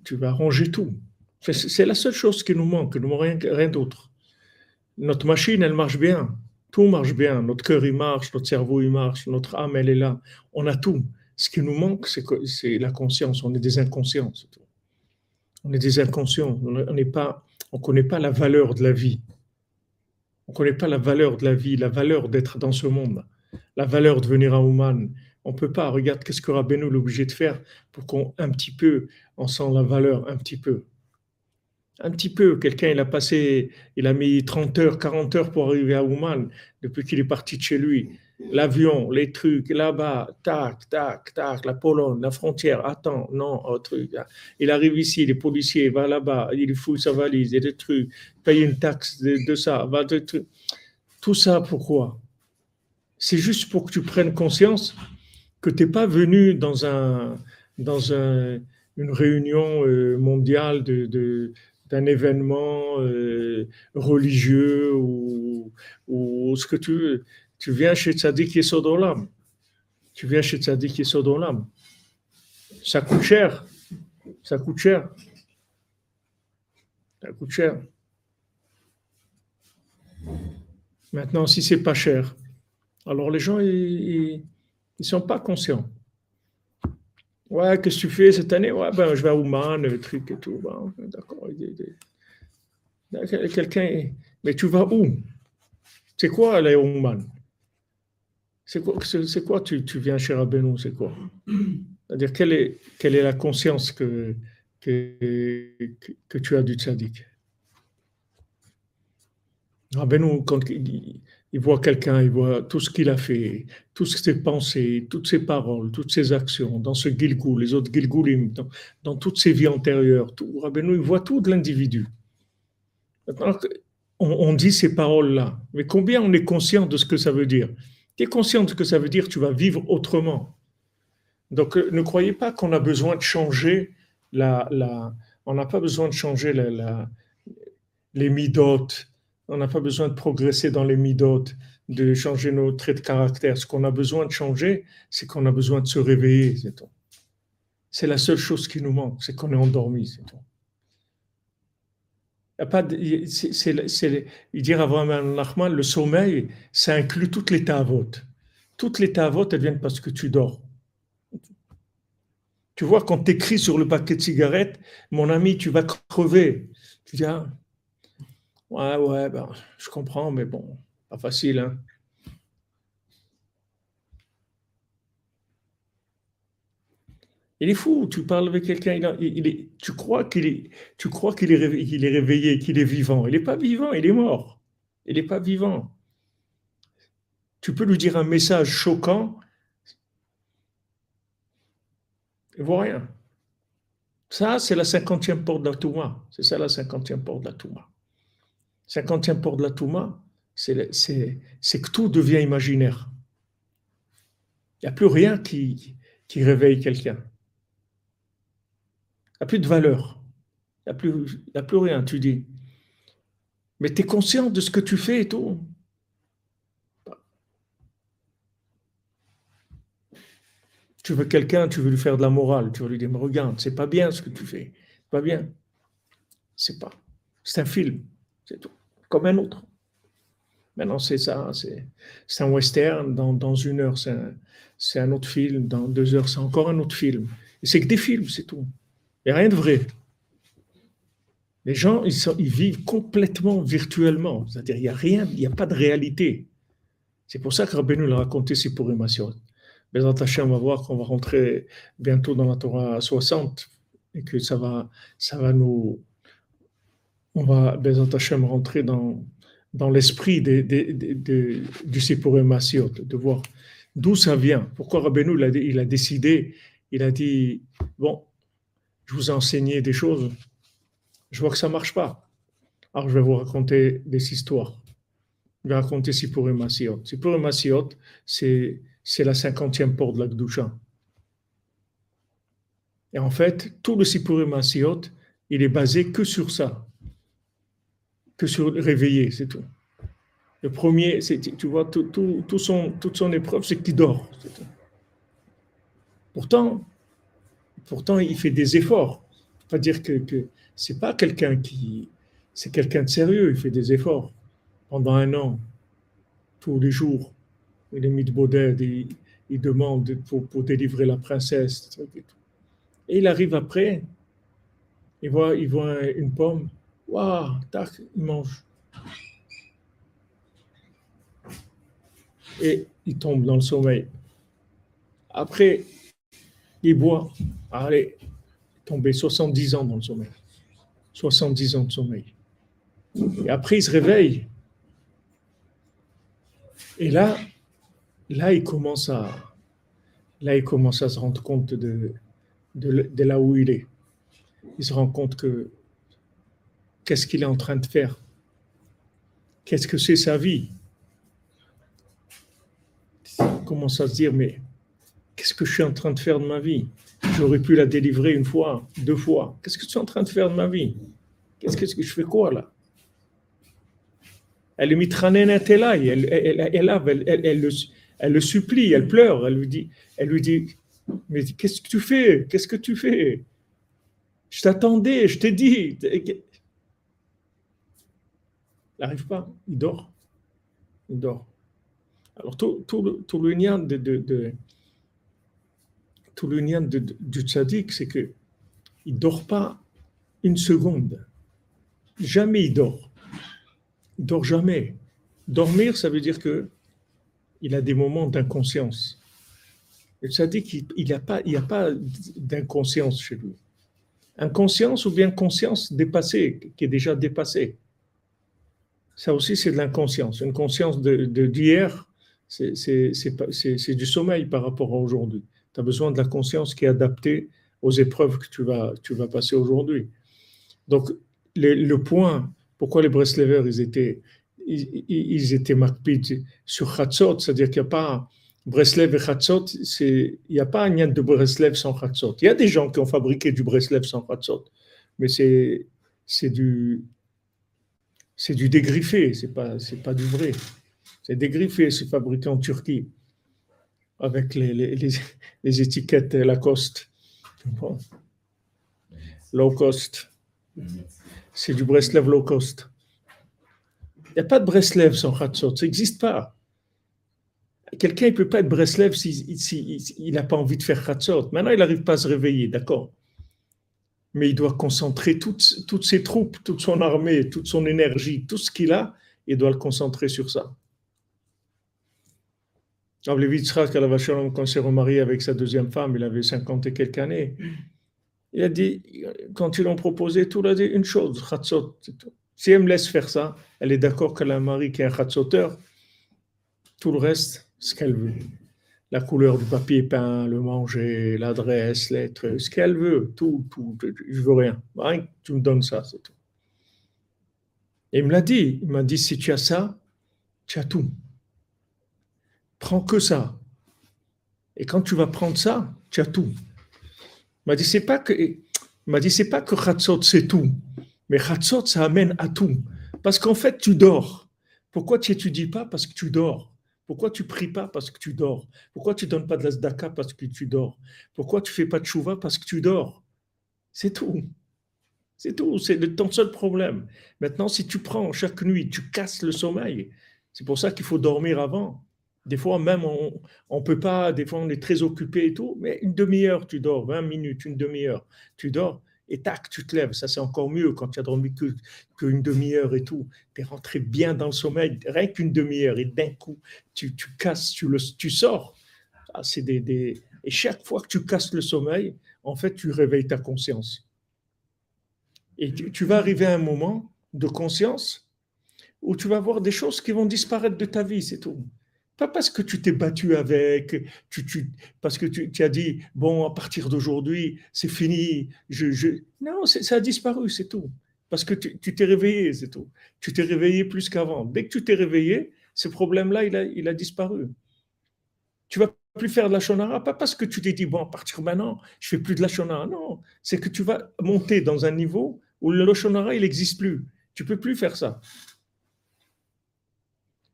tu, vas arranger tout. C'est la seule chose qui nous manque, nous rien, rien d'autre. Notre machine, elle marche bien. Tout marche bien. Notre cœur, il marche, notre cerveau, il marche, notre âme, elle est là. On a tout. Ce qui nous manque, c'est la conscience. On est des inconscients. Tout. On est des inconscients. On n'est pas, on connaît pas la valeur de la vie. On connaît pas la valeur de la vie, la valeur d'être dans ce monde, la valeur de venir à Ouman. On peut pas. Regarde, qu'est-ce que Rabbeinu est obligé de faire pour qu'on un petit peu, on sent la valeur un petit peu. Un petit peu. Quelqu'un, il a passé, il a mis 30 heures, 40 heures pour arriver à Ouman depuis qu'il est parti de chez lui l'avion, les trucs, là-bas, tac, tac, tac, la Pologne, la frontière, attends, non, un truc. Il arrive ici, les policiers, va là-bas, il fouille sa valise, et des trucs, paye une taxe de, ça, va de trucs. Tout ça, pourquoi? C'est juste pour que tu prennes conscience que tu n'es pas venu dans, un, dans un, une réunion euh, mondiale de, d'un événement euh, religieux ou, ou ce que tu veux tu viens chez Tzadik Yesodolam. Tu viens chez Tzadik Yesodolam. Ça coûte cher. Ça coûte cher. Ça coûte cher. Maintenant, si c'est pas cher, alors les gens, ils ne sont pas conscients. Ouais, qu'est-ce que tu fais cette année? Ouais, ben, je vais à Ouman, le truc et tout. D'accord. Quelqu'un. Mais tu vas où? C'est quoi aller à Ouman c'est quoi, c'est quoi tu, tu, viens chez Rabbeinu C'est quoi? C'est-à-dire, quelle est, quelle est la conscience que, que, que tu as du tzaddik? Rabbeinu, quand il, il voit quelqu'un, il voit tout ce qu'il a fait, toutes ses pensées, toutes ses paroles, toutes ses actions, dans ce Gilgul, les autres Gilgulim, dans, toutes ses vies antérieures, tout, Rabbeinu, il voit tout de l'individu. On, dit ces paroles-là, mais combien on est conscient de ce que ça veut dire? Tu es conscient de ce que ça veut dire, tu vas vivre autrement. Donc euh, ne croyez pas qu'on a besoin de changer la, on n'a pas besoin de changer les midotes, on n'a pas besoin de progresser dans les midotes, de changer nos traits de caractère. Ce qu'on a besoin de changer, c'est qu'on a besoin de se réveiller, c'est tout. C'est la seule chose qui nous manque, c'est qu'on est endormi, c'est tout. Il y a pas Nachman, le sommeil, ça inclut toutes les tavot. Toutes les tavot, elles viennent parce que tu dors. Tu vois, quand tu écris sur le paquet de cigarettes, mon ami, tu vas crever. Tu dis, ah, Ouais, ouais, ben, je comprends, mais bon, pas facile. Hein. Il est fou, tu parles avec quelqu'un, il, il, tu crois qu'il est, tu crois qu'il est, est réveillé, qu'il est vivant. Il n'est pas vivant, il est mort. Il n'est pas vivant. Tu peux lui dire un message choquant, il ne voit rien. Ça, c'est la cinquantième porte d'Atouma. C'est ça la cinquantième porte d'Atouma. 50e pour de la Touma, c'est que tout devient imaginaire. Il n'y a plus rien qui, réveille quelqu'un. Il n'y a plus de valeur. Il n'y a, plus, rien, tu dis. Mais tu es conscient de ce que tu fais et tout. Tu veux quelqu'un, tu veux lui faire de la morale, tu veux lui dire, mais regarde, c'est pas bien ce que tu fais. Pas bien. C'est pas. C'est un film, c'est tout. Comme un autre. Maintenant, c'est ça. C'est un western. Dans, une heure, c'est un, autre film, dans deux heures, c'est encore un autre film. C'est que des films, c'est tout. Il n'y a rien de vrai. Les gens, ils, vivent complètement virtuellement. C'est-à-dire, il n'y a rien, il n'y a pas de réalité. C'est pour ça que Rabbeinu l'a raconté, c'est pour Emmanuel. Mais on va voir qu'on va rentrer bientôt dans la Torah 60 et que ça va, ça va nous. On va, Bezat Hashem, rentrer dans, dans l'esprit de, de, du Sipur Masiot, de voir D'où ça vient Pourquoi Rabbeinu il a, décidé, il a dit, bon, je vous ai enseigné des choses, je vois que ça ne marche pas. Alors je vais vous raconter des histoires. Je vais raconter Sipur et Masiot. Sipur et Masiot, c'est, la cinquantième porte de la Gdusha. Et en fait, tout le Sipur et Masiot, il est basé que sur ça, que sur le réveiller, c'est tout. Le premier, c'est, tu vois, tout, son, toute son épreuve, c'est qu'il dort. Pourtant, pourtant, il fait des efforts. Pas dire que, que c'est pas quelqu'un qui, c'est quelqu'un de sérieux. Il fait des efforts pendant un an, tous les jours. Il est mis de Baudet, il, il, demande pour, pour, délivrer la princesse. Et il arrive après, il voit, il voit une pomme, waouh, tac, il mange. et il tombe dans le sommeil. Après, il boit. Allez, tomber 70 ans dans le sommeil. 70 ans de sommeil. Et après, il se réveille. Et là, là, il commence à, là, il commence à se rendre compte de, de, de là où il est. Il se rend compte que qu'est-ce qu'il est en train de faire? Qu'est-ce que c'est sa vie? Commence à se dire, mais qu'est-ce que je suis en train de faire de ma vie? J'aurais pu la délivrer une fois, deux fois. Qu'est-ce que je suis en train de faire de ma vie? Qu'est-ce que je fais quoi là? Elle est mitranène là, elle, elle, elle, elle, le, elle le supplie, elle pleure, elle lui dit, elle lui dit, mais qu'est-ce que tu fais? Qu'est-ce que tu fais? Je t'attendais, je t'ai dit. Il n'arrive pas, il dort. Il dort. Alors, tout, le tout du tzaddik, c'est que il dort pas une seconde. Jamais il dort. Il dort jamais. Dormir, ça veut dire que il a des moments d'inconscience. Le tzaddik, il n'y a pas d'inconscience chez lui. Inconscience ou bien conscience dépassée, qui est déjà dépassée. Ça aussi, c'est de l'inconscience. Une conscience d'hier c'est du sommeil par rapport à aujourd'hui. Tu as besoin de la conscience qui est adaptée aux épreuves que tu vas, passer aujourd'hui. Donc, le point, pourquoi les Breslevers, ils étaient, ils, étaient sur Khatzot, c'est-à-dire qu'il n'y a pas Breslev et Khatzot, il n'y a pas un de Breslev sans Khatzot. Il y a des gens qui ont fabriqué du Breslev sans Khatzot, mais c'est du, du dégriffé, ce n'est pas, pas du vrai. C'est dégriffé, c'est fabriqué en Turquie avec les, les, les, étiquettes Lacoste. Low cost. C'est du Breslev low cost. Il n'y a pas de Breslev sans Khatsot, ça n'existe pas. Quelqu'un ne peut pas être Breslev s'il n'a pas envie de faire Khatsot. Maintenant, il n'arrive pas à se réveiller, d'accord. Mais il doit concentrer toutes, toutes ses troupes, toute son armée, toute son énergie, tout ce qu'il a, il doit le concentrer sur ça. Rabbi Yitzhak, quand il s'est remarié avec sa deuxième femme, il avait 50 et quelques années. Il a dit, quand ils l'ont proposé, tout, a dit une chose, Si elle me laisse faire ça, elle est d'accord qu'elle a un mari qui est un chatzoteur, tout le reste, ce qu'elle veut. La couleur du papier peint, le manger, l'adresse, lettre, ce qu'elle veut, tout, tout, je veux rien. rien tu me donnes ça, c'est tout. Et il me l'a dit, il m'a dit, si tu as ça, tu as tout. Prends que ça. Et quand tu vas prendre ça, tu as tout. Il m'a dit, c'est pas que, m'a dit, c'est pas que Khatsot, c'est tout. Mais Khatsot, ça amène à tout. Parce qu'en fait, tu dors. Pourquoi tu n'étudies pas? Parce que tu dors. Pourquoi tu pries pas Parce que tu dors? Pourquoi tu donnes pas de la Parce que tu dors? Pourquoi tu fais pas de chouva Parce que tu dors? C'est tout. C'est tout. C'est ton seul problème. Maintenant, si tu prends chaque nuit, tu casses le sommeil. C'est pour ça qu'il faut dormir avant. Des fois, même, on ne peut pas, des fois, on est très occupé et tout, mais une demi-heure, tu dors, 20 minutes, une demi-heure, tu dors, et tac, tu te lèves. Ça, c'est encore mieux quand tu as dormi qu'une que demi-heure et tout. Tu es rentré bien dans le sommeil, rien qu'une demi-heure, et d'un coup, tu, tu casses, tu, le, tu sors. Ah, des, des... Et chaque fois que tu casses le sommeil, en fait, tu réveilles ta conscience. Et tu, tu vas arriver à un moment de conscience où tu vas voir des choses qui vont disparaître de ta vie, c'est tout. Pas parce que tu t'es battu avec, parce que tu, as dit, bon, à partir d'aujourd'hui, c'est fini. Je. Non, ça a disparu, c'est tout. Parce que tu t'es réveillé, c'est tout. Tu t'es réveillé plus qu'avant. Dès que tu t'es réveillé, ce problème-là, il a, disparu. Tu vas plus faire de la shonara, pas parce que tu t'es dit, bon, à partir maintenant, je fais plus de la shonara. Non, c'est que tu vas monter dans un niveau où le shonara, il n'existe plus. Tu peux plus faire ça.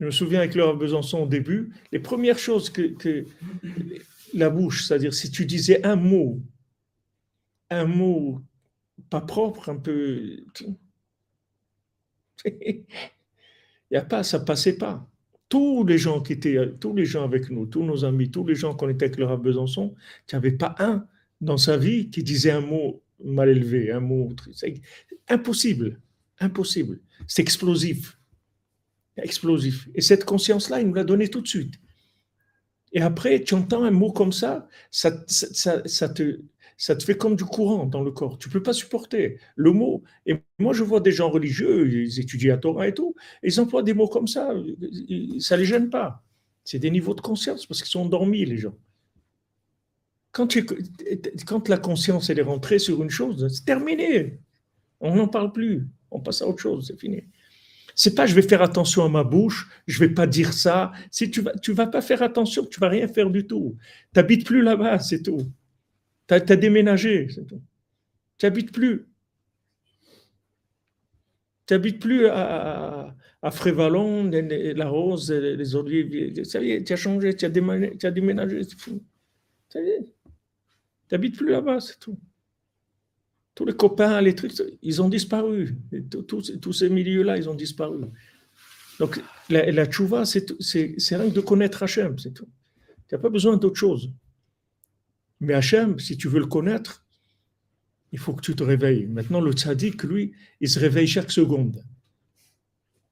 Je me souviens avec Laura Besançon au début, les premières choses que, la bouche, c'est-à-dire si tu disais un mot, un mot pas propre, un peu. (laughs) Il y a pas, ça passait pas. Tous les gens qui étaient, tous les gens avec nous, tous nos amis, tous les gens qu'on était avec Laura Besançon, il n'y avait pas un dans sa vie qui disait un mot mal élevé, un mot. Impossible, impossible. C'est explosif explosif. Et cette conscience-là, il nous l'a donné tout de suite. Et après, tu entends un mot comme ça, ça, ça, te, ça te fait comme du courant dans le corps. Tu ne peux pas supporter le mot. Et moi, je vois des gens religieux, ils étudient à Torah et tout, ils emploient des mots comme ça. Ça ne les gêne pas. C'est des niveaux de conscience parce qu'ils sont endormis, les gens. Quand, tu, quand la conscience elle est rentrée sur une chose, c'est terminé. On n'en parle plus. On passe à autre chose, c'est fini. C'est pas je vais faire attention à ma bouche, je vais pas dire ça. Si tu vas, tu vas pas faire attention, tu vas rien faire du tout. Tu n'habites plus là-bas, c'est tout. Tu as, déménagé, c'est tout. Tu n'habites plus. Tu n'habites plus à, Frévalon, la Rose, les olives. Ça y est, tu as changé, tu as déménagé, c'est est. Tu n'habites plus là-bas, c'est tout tous les copains, les trucs, ils ont disparu. Tous, ces milieux-là, ils ont disparu. Donc, la, la tchouva, c'est rien que de connaître Hachem, c'est tout. Tu n'as pas besoin d'autre chose. Mais Hachem, si tu veux le connaître, il faut que tu te réveilles. Maintenant, le tzaddik, lui, il se réveille chaque seconde.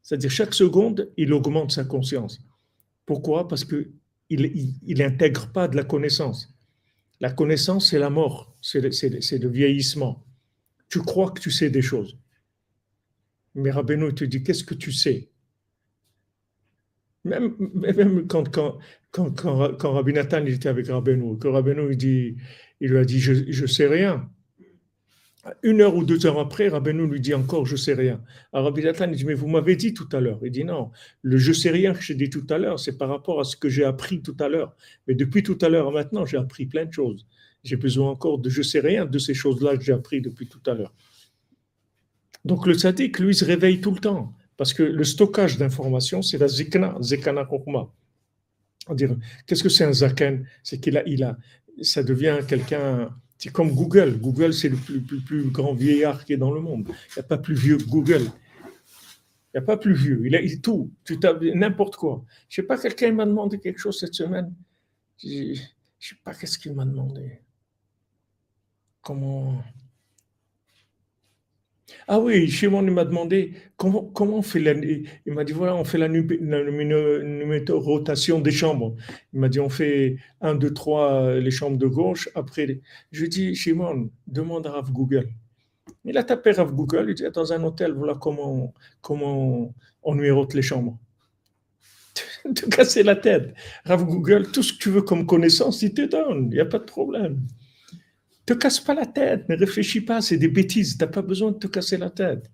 C'est-à-dire, chaque seconde, il augmente sa conscience. Pourquoi? Parce qu'il n'intègre pas de la connaissance. La connaissance, c'est la mort, c'est le vieillissement tu crois que tu sais des choses. Mais Rabbeinu te dit, qu'est-ce que tu sais? Même, quand, quand, quand, quand, Nathan était avec Rabbeinu, que Rabbeinu il, dit, il lui a dit, je ne sais rien. Une heure ou deux heures après, Rabbeinu lui dit encore, je sais rien. Alors Rabbi Nathan dit, mais vous m'avez dit tout à l'heure. Il dit, non, le je sais rien que j'ai dit tout à l'heure, c'est par rapport à ce que j'ai appris tout à l'heure. Mais depuis tout à l'heure maintenant, j'ai appris plein de choses. J'ai besoin encore de je sais rien de ces choses-là que j'ai appris depuis tout à l'heure. Donc le tzaddik, lui, se réveille tout le temps. Parce que le stockage d'informations, c'est la zikna, zekana kokma. Qu'est-ce que c'est un zaken? C'est qu'il a, il a, ça devient quelqu'un, c'est comme Google. Google, c'est le plus, plus, grand vieillard qui est dans le monde. Il n'y a pas plus vieux que Google. Il n'y a pas plus vieux. Il a tout, tout n'importe quoi. Je ne sais pas, quelqu'un m'a demandé quelque chose cette semaine. Je ne sais pas qu'est-ce qu'il m'a demandé comment. Ah oui, moi, il m'a demandé comment, comment on fait la. Il m'a dit voilà, on fait la, rotation des chambres. Il m'a dit on fait 1, 2, 3 les chambres de gauche. Après, je dis Shimon, demande à Rav Google. Il a tapé Rav Google, il dit dans un hôtel, voilà comment, comment on numérote les chambres. (laughs) te casser la tête. Rav Google, tout ce que tu veux comme connaissance, il te donne. Il n'y a pas de problème. Te casse pas la tête, ne réfléchis pas, c'est des bêtises. Tu n'as pas besoin de te casser la tête.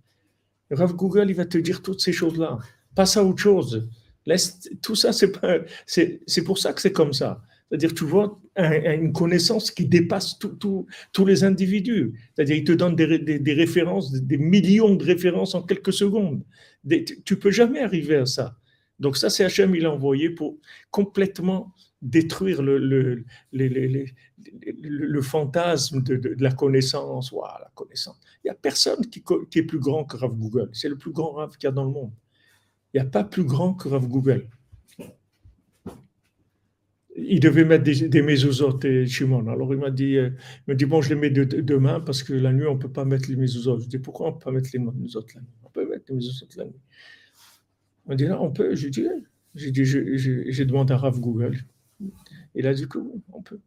Rav Google, il va te dire toutes ces choses-là. Passe à autre chose. Laisse, tout ça, c'est, c'est, pour ça que c'est comme ça. C'est-à-dire, tu vois, une connaissance qui dépasse tous les individus. C'est-à-dire, il te donne des, des, références, des millions de références en quelques secondes. tu peux jamais arriver à ça. Donc ça, c'est Hachem, il a envoyé pour complètement détruire le, le, le, fantasme de, la connaissance. Voilà, la connaissance. Il n'y a personne qui, est plus grand que Rav Google. C'est le plus grand Rav qu'il y a dans le monde. Il n'y a pas plus grand que Rav Google. Il devait mettre des, des et Shimon. Alors il m'a dit, euh, dit, bon, je les mets demain parce que la nuit, on ne peut pas mettre les mésouzotes. Je dis, pourquoi on ne peut pas mettre les mésouzotes la nuit? On peut mettre les mésouzotes la nuit. On dit, on peut. J'ai dit, j'ai demandé à Rav Google. Il a dit que oui, on peut.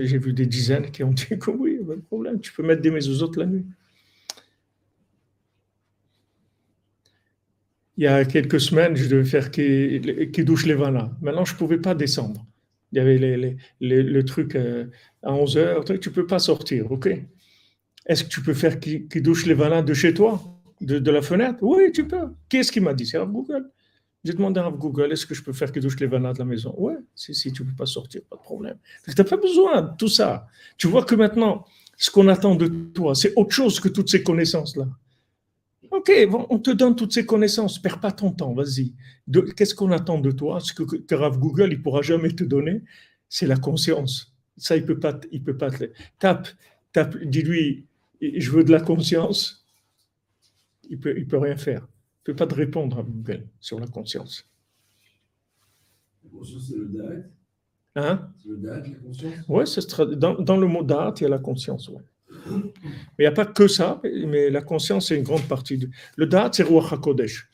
J'ai vu des dizaines qui ont dit que oui, pas de problème, tu peux mettre des autres la nuit. Il y a quelques semaines, je devais faire qui, qui douche les là. Maintenant, je ne pouvais pas descendre. Il y avait les, le truc euh, à 11 heures, tu ne peux pas sortir, ok? Est-ce que tu peux faire qui, douche les là de chez toi? De, la fenêtre? Oui, tu peux. Qui est-ce qui m'a dit? C'est Google. J'ai demandé à Google, est-ce que je peux faire que douche les vanas de la maison? Oui, si, si, tu ne peux pas sortir, pas de problème. Tu n'as pas besoin de tout ça. Tu vois que maintenant, ce qu'on attend de toi, c'est autre chose que toutes ces connaissances-là. Ok, on te donne toutes ces connaissances, perds pas ton temps, vas-y. Qu'est-ce qu'on attend de toi? Ce que, que Rav Google, il pourra jamais te donner, c'est la conscience. Ça, il peut pas, il peut pas te... Tape, tape, dis-lui, je veux de la conscience, il peut, il peut rien faire. Ne peut pas te répondre à Google sur la conscience. La conscience, c'est le date Hein? C'est le date, la conscience Oui, dans, dans, le mot date, il y a la conscience. Ouais. Mais il n'y a pas que ça, mais la conscience, c'est une grande partie. Du... Le date, c'est Ruach HaKodesh.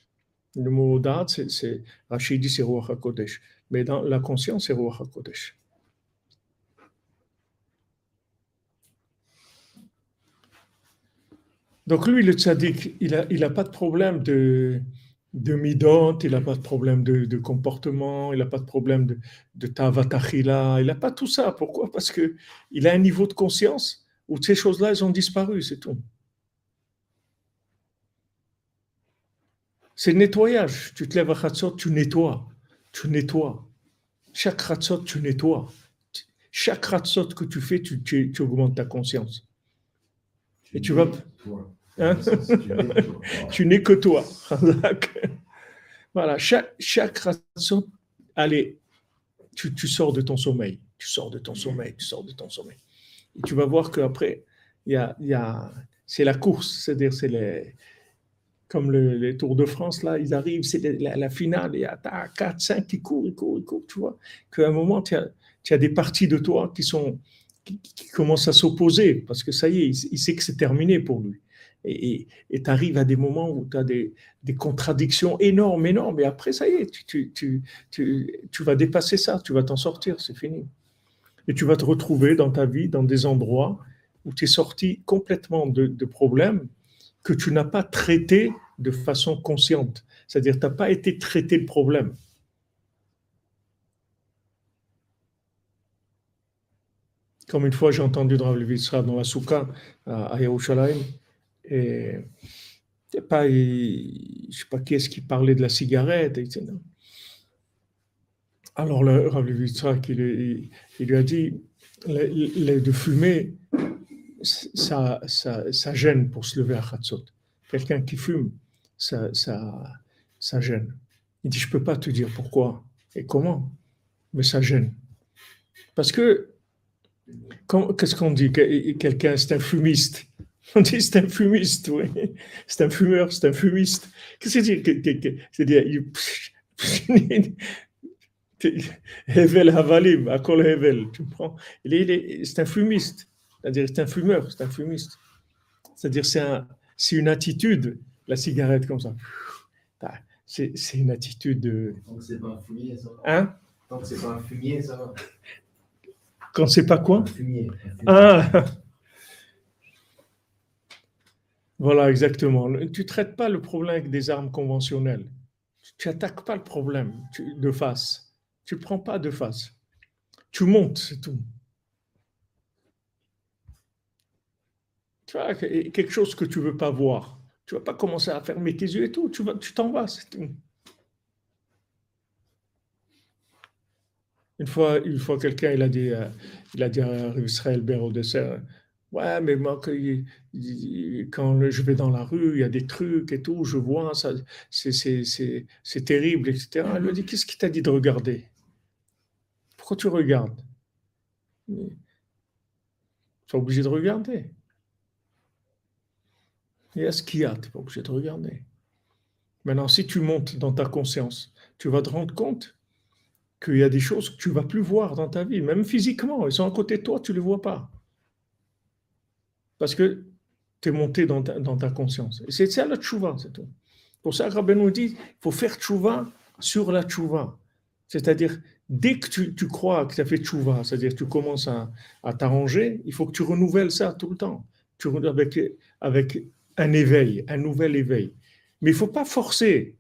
Le mot date, c'est Rachid dit c'est Ruach HaKodesh. Mais dans la conscience, c'est Ruach HaKodesh. Donc lui, le tzaddik, il n'a il a pas de problème de, de midot, il n'a pas de problème de, comportement, il n'a pas de problème de, de il n'a pas tout ça. Pourquoi? Parce qu'il a un niveau de conscience où ces choses-là, elles ont disparu, c'est tout. C'est le nettoyage. Tu te lèves à Khatsot, tu nettoies. Tu nettoies. Chaque Khatsot, tu nettoies. Chaque Khatsot que tu fais, tu augmentes ta conscience. Et tu vas. Hein? (laughs) tu n'es que toi. (laughs) voilà, chaque, chaque allez, tu, tu, sors de ton sommeil. Tu sors de ton sommeil, tu sors de ton sommeil. Et tu vas voir qu'après, y a, y a, c'est la course, c'est-à-dire c'est les, comme le, les Tours de France, là, ils arrivent, c'est la, finale, il y a 4, 5 qui courent, ils courent, ils courent, tu vois. Qu'à un moment, tu as, as des parties de toi qui sont qui, commence à s'opposer parce que ça y est, il, sait que c'est terminé pour lui. Et tu arrives à des moments où tu as des, des, contradictions énormes, énormes, et après, ça y est, tu, tu, tu, tu vas dépasser ça, tu vas t'en sortir, c'est fini. Et tu vas te retrouver dans ta vie dans des endroits où tu es sorti complètement de, de problèmes que tu n'as pas traités de façon consciente. C'est-à-dire, tu n'as pas été traité le problème. Comme une fois, j'ai entendu Rav Levitsra dans la souka à Yerushalayim, et pas, je sais pas qui est-ce qui parlait de la cigarette, etc. Alors le Rav Levitsra, il, il, lui a dit, de fumer, ça, ça, ça, gêne pour se lever à Khatsot. Quelqu'un qui fume, ça, ça, ça gêne. Il dit, je ne peux pas te dire pourquoi et comment, mais ça gêne. Parce que Qu'est-ce qu'on dit? Quelqu'un, c'est un fumiste. On dit c'est un fumiste, oui. C'est un fumeur, c'est un fumiste. Qu'est-ce que c'est C'est-à-dire, (laughs) Hevel Havalim, Akol Hevel, tu comprends? C'est un fumiste. C'est-à-dire, c'est un fumeur, c'est un fumiste. C'est-à-dire, c'est un, une attitude, la cigarette comme ça. C'est une attitude de. Tant que c'est pas un fumier, ça va. Hein? Tant que c'est pas un fumier, ça va. Quand c'est pas quoi Ah Voilà, exactement. Tu ne traites pas le problème avec des armes conventionnelles. Tu attaques pas le problème de face. Tu ne prends pas de face. Tu montes, c'est tout. Tu vois, quelque chose que tu ne veux pas voir. Tu ne vas pas commencer à fermer tes yeux et tout. Tu vas, tu t'en vas, c'est tout. Une fois, une fois quelqu'un, il a dit, euh, il a dit à Israël Bérodesser, ouais, mais moi, quand je vais dans la rue, il y a des trucs et tout, je vois, ça, c'est terrible, etc. Elle lui dit, qu'est-ce qui t'a dit de regarder? Pourquoi tu regardes Tu es obligé de regarder. Il y a ce qu'il y a, tu n'es pas obligé de regarder. Maintenant, si tu montes dans ta conscience, tu vas te rendre compte qu'il y a des choses que tu vas plus voir dans ta vie, même physiquement. Ils sont à côté de toi, tu ne les vois pas. Parce que tu es monté dans ta, conscience. Et c'est ça la tchouva, c'est tout. Pour ça, Rabbi nous dit il faut faire tchouva sur la tchouva. C'est-à-dire, dès que tu, crois que tu as fait tchouva, c'est-à-dire que tu commences à, t'arranger, il faut que tu renouvelles ça tout le temps. Tu, avec, avec un éveil, un nouvel éveil. Mais il ne faut pas forcer.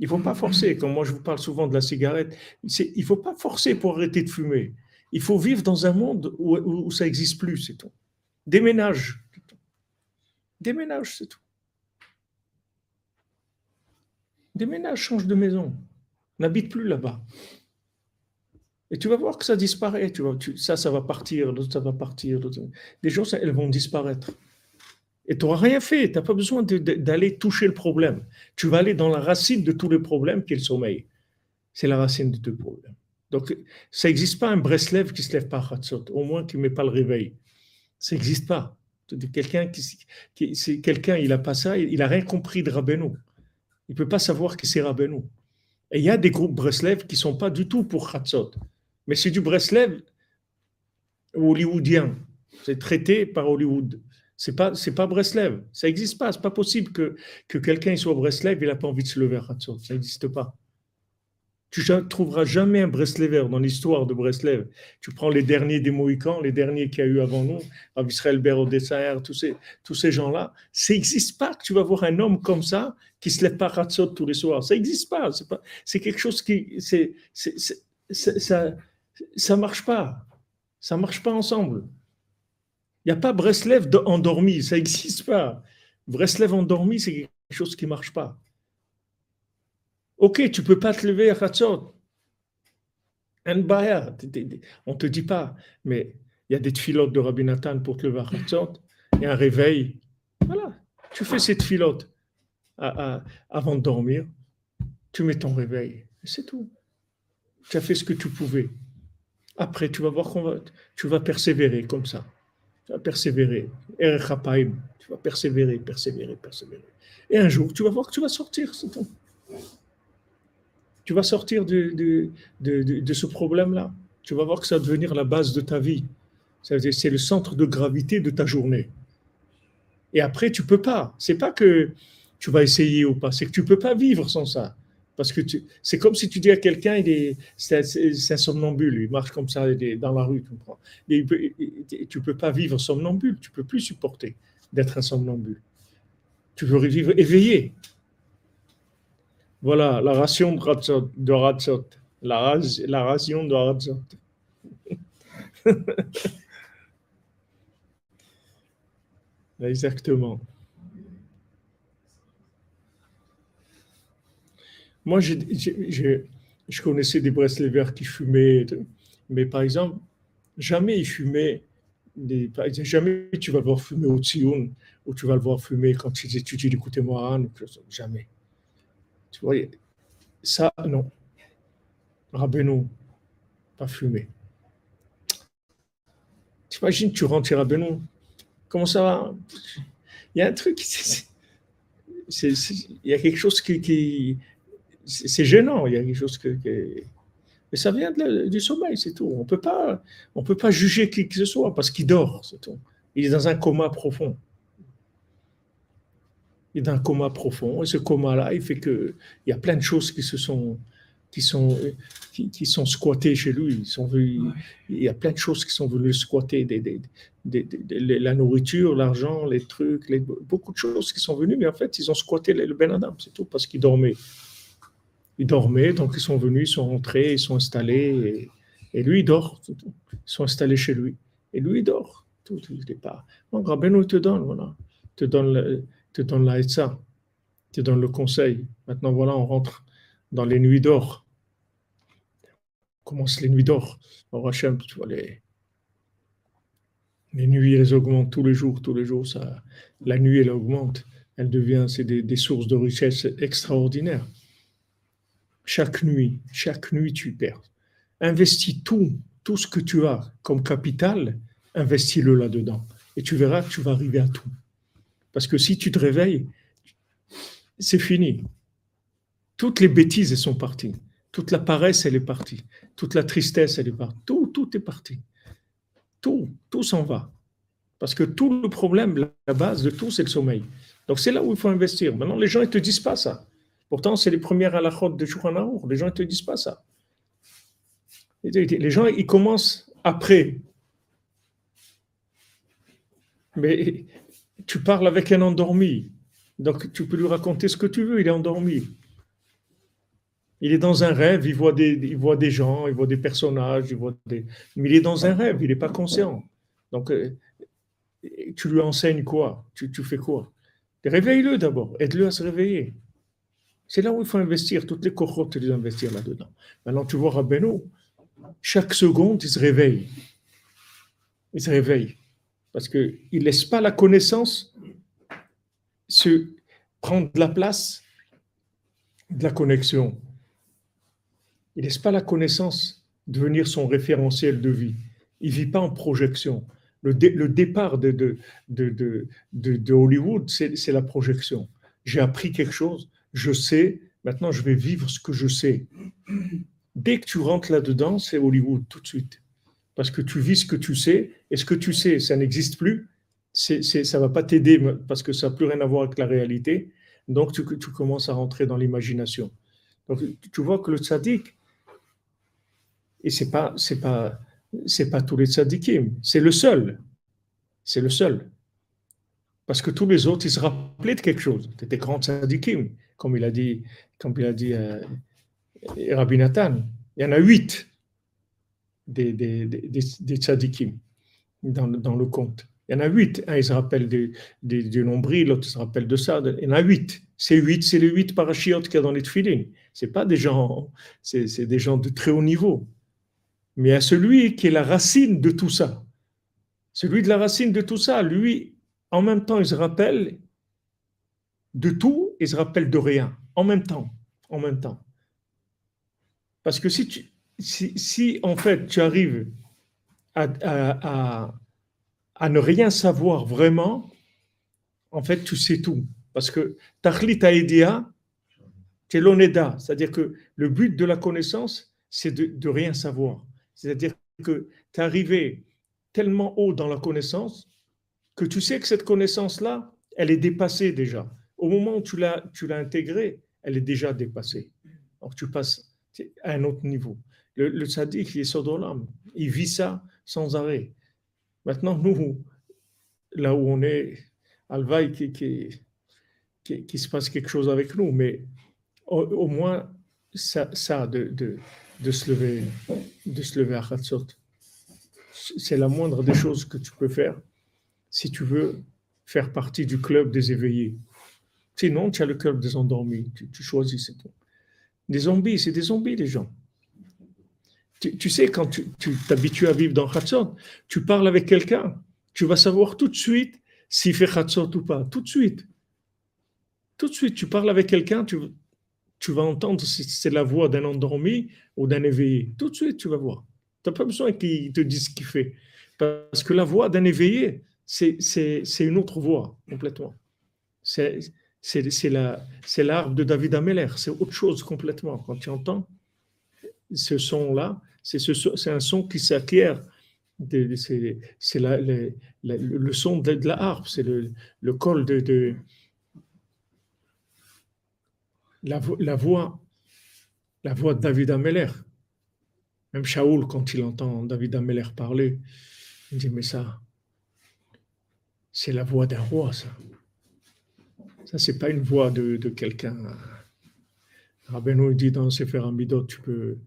Il ne faut pas forcer. Comme moi, je vous parle souvent de la cigarette. Il ne faut pas forcer pour arrêter de fumer. Il faut vivre dans un monde où, ça n'existe plus, c'est tout. Déménage. Déménage, c'est tout. Déménage, change de maison. N'habite plus là-bas. Et tu vas voir que ça disparaît. Tu vois, ça, ça va partir, l'autre, ça va partir. Des choses, elles vont disparaître. Et tu n'auras rien fait. Tu n'as pas besoin d'aller toucher le problème. Tu vas aller dans la racine de tous les problèmes qui est le sommeil. C'est la racine de tous les problèmes. Donc, ça n'existe pas un Breslev qui se lève pas à au moins qui ne met pas le réveil. Ça n'existe pas. Quelqu'un qui, quelqu'un, il n'a pas ça, il n'a rien compris de Rabbeinu. Il ne peut pas savoir que c'est Rabbeinu. Et il y a des groupes Breslev qui ne sont pas du tout pour Khatsot. Mais c'est du Breslev hollywoodien. C'est traité par Hollywood. C'est pas, pas Breslev. Ça n'existe pas. C'est pas possible que, que quelqu'un soit Breslev, il n'a pas envie de se lever à Khatsot. Ça n'existe pas. Tu ne trouveras jamais un Breslever dans l'histoire de Breslev. Tu prends les derniers des Mohicans, les derniers qu'il y a eu avant nous, Israël Berodessaer, tous ces, tous ces gens-là. Ça n'existe pas que tu vas voir un homme comme ça qui se lève pas Ratzot tous les soirs. Ça n'existe pas. C'est, quelque chose qui. C'est, ça ça marche pas. Ça marche pas ensemble. Il n'y a pas Breslev endormi. Ça n'existe pas. Breslev endormi, c'est quelque chose qui ne marche pas. Ok, tu peux pas te lever à Khatsot. On ne te dit pas, mais il y a des filotes de Rabbi Nathan pour te lever à Khatsot. A un réveil. Voilà, tu fais cette filote avant de dormir. Tu mets ton réveil. C'est tout. Tu as fait ce que tu pouvais. Après, tu vas voir qu'on va, tu vas persévérer comme ça. Tu vas persévérer. Tu vas persévérer, persévérer, persévérer. Et un jour, tu vas voir que tu vas sortir, tu vas sortir de, de, ce problème-là. Tu vas voir que ça va devenir la base de ta vie. C'est le centre de gravité de ta journée. Et après, tu peux pas. C'est pas que tu vas essayer ou pas, c'est que tu peux pas vivre sans ça. Parce que c'est comme si tu dis à quelqu'un, c'est un somnambule, il marche comme ça dans la rue, tu comprends. Et tu peux pas vivre somnambule, tu peux plus supporter d'être un somnambule. Tu veux vivre éveillé. Voilà, la ration. De Ratzot. La, la ration de Ratzot. (laughs) Exactement. Moi, je, connaissais des Breslevers qui fumaient, mais par exemple, jamais ils fumaient. Jamais tu vas le voir fumer au Tsioun ou tu vas le voir fumer quand tu étudies l'écouter moi jamais. Tu vois, ça, non. Rabbeinu, pas fumé. Tu imagines, tu rentres chez Rabbeinu, comment ça va? Il y a un truc, (laughs) il y a quelque chose qui, c'est gênant, il y a quelque chose que, mais ça vient du sommeil, c'est tout. On peut pas, on peut pas juger qui que ce soit parce qu'il dort, c'est tout. Il est dans un coma profond il est dans un coma profond. Et ce coma-là, il fait qu'il y a plein de choses qui se sont, qui sont, qui, sont squattées chez lui. Ils sont venus, Il y a plein de choses qui sont venues squatter, des, des, la nourriture, l'argent, les trucs, beaucoup de choses qui sont venues, mais en fait, ils ont squatté le Ben Adam, c'est tout, parce qu'il dormait. Ils dormaient, donc ils sont venus, ils sont rentrés, ils sont installés, et, lui, il dort. Ils sont installés chez lui. Et lui, il dort. Tout, il n'est pas. Donc, Rabbeinu te donne, voilà. Te donne, te donne la te donne le conseil. Maintenant, voilà, on rentre dans les nuits d'or. Commence les nuits d'or. Au Hachem, tu vois, les, les nuits, elles augmentent tous les jours, tous les jours. Ça, la nuit, elle augmente. Elle devient, c'est des, des sources de richesse extraordinaires. Chaque nuit, chaque nuit, tu perds. Investis tout, tout ce que tu as comme capital, investis-le là-dedans. Et tu verras que tu vas arriver à tout. Parce que si tu te réveilles, c'est fini. Toutes les bêtises, elles sont parties. Toute la paresse, elle est partie. Toute la tristesse, elle est partie. Tout, tout est parti. Tout, tout s'en va. Parce que tout le problème, la base de tout, c'est le sommeil. Donc c'est là où il faut investir. Maintenant, les gens, ils ne te disent pas ça. Pourtant, c'est les premières à la chôte de Shulchan Les gens ne te disent pas ça. Les gens, ils commencent après. Mais tu parles avec un endormi. Donc, tu peux lui raconter ce que tu veux. Il est endormi. Il est dans un rêve. Il voit des, il voit des gens, il voit des personnages. Il voit des... Mais il est dans un rêve. Il n'est pas conscient. Donc, euh, tu lui enseignes quoi? Tu, tu fais quoi? Réveille-le d'abord. Aide-le à se réveiller. C'est là où il faut investir, toutes les cohortes, les investir là-dedans. Maintenant, tu vois Rabbeinu, chaque seconde, il se réveille. Il se réveille. Parce qu'il ne laisse pas la connaissance se prendre la place de la connexion. Il ne laisse pas la connaissance devenir son référentiel de vie. Il ne vit pas en projection. Le, départ de Hollywood, c'est la projection. J'ai appris quelque chose, je sais, maintenant je vais vivre ce que je sais. Dès que tu rentres là-dedans, c'est Hollywood tout de suite. Parce que tu vis ce que tu sais, et ce que tu sais, ça n'existe plus, ça ne va pas t'aider parce que ça n'a plus rien à voir avec la réalité. Donc tu, tu commences à rentrer dans l'imagination. Donc tu vois que le tzaddik, et pas, c'est pas, c'est pas tous les tzaddikim, c'est le seul. C'est le seul. Parce que tous les autres, ils se rappelaient de quelque chose. C'était grand tzaddikim comme il a dit, comme il a dit euh, Rabbi Nathan. Il y en a huit des, des, des, tzadikim dans, dans, le conte. Il y en a huit. Un, il se rappelle du, nombril, l'autre se rappelle de ça. Il y en a huit. Ces huit, c'est les huit parachiotes qu'il y a dans les tefillin. Ce pas des gens, c'est des gens de très haut niveau. Mais a celui qui est la racine de tout ça. Celui de la racine de tout ça, lui, en même temps, il se rappelle de tout et se rappelle de rien en même temps. En même temps. Parce que si, tu, si, en fait tu arrives à, à, ne rien savoir vraiment, en fait tu sais tout. Parce que Tachlit Aedia, c'est l'oneda. C'est-à-dire que le but de la connaissance, c'est de, de rien savoir. C'est-à-dire que tu es arrivé tellement haut dans la connaissance que tu sais que cette connaissance-là, elle est dépassée déjà au moment où tu l'as, intégrée, elle est déjà dépassée. Donc tu passes à un autre niveau. Le, le il est sur l'âme. Il vit ça sans arrêt. Maintenant, nous, là où on est, Alvaï, qui, qui, se passe quelque chose avec nous, mais au, moins, ça, de, se lever, de se lever à Khatsot, c'est la moindre des choses que tu peux faire si tu veux faire partie du club des éveillés. Sinon, tu as le cœur des endormis. Tu, choisis, c'est tout. Des zombies, c'est des zombies, les gens. Tu, sais, quand tu t'habitues à vivre dans Khatsot, tu parles avec quelqu'un, tu vas savoir tout de suite s'il fait Khatsot ou pas. Tout de suite. Tout de suite, tu parles avec quelqu'un, tu, tu vas entendre si c'est la voix d'un endormi ou d'un éveillé. Tout de suite, tu vas voir. Tu n'as pas besoin qu'il te dise ce qu'il fait. Parce que la voix d'un éveillé, c'est une autre voix complètement. C'est l'arbre de David Ameller, c'est autre chose complètement. Quand tu entends ce son-là, c'est un son qui s'acquiert, c'est le, son de, la harpe, c'est le, col de, la, la, voix, la voix de David Ameller. Même Shaoul, quand il entend David Ameller parler, il dit, mais ça, c'est la voix d'un roi, ça. Ça, c'est pas une voix de, quelqu'un Rabbeinu dit dans Sefer Amidot, tu peux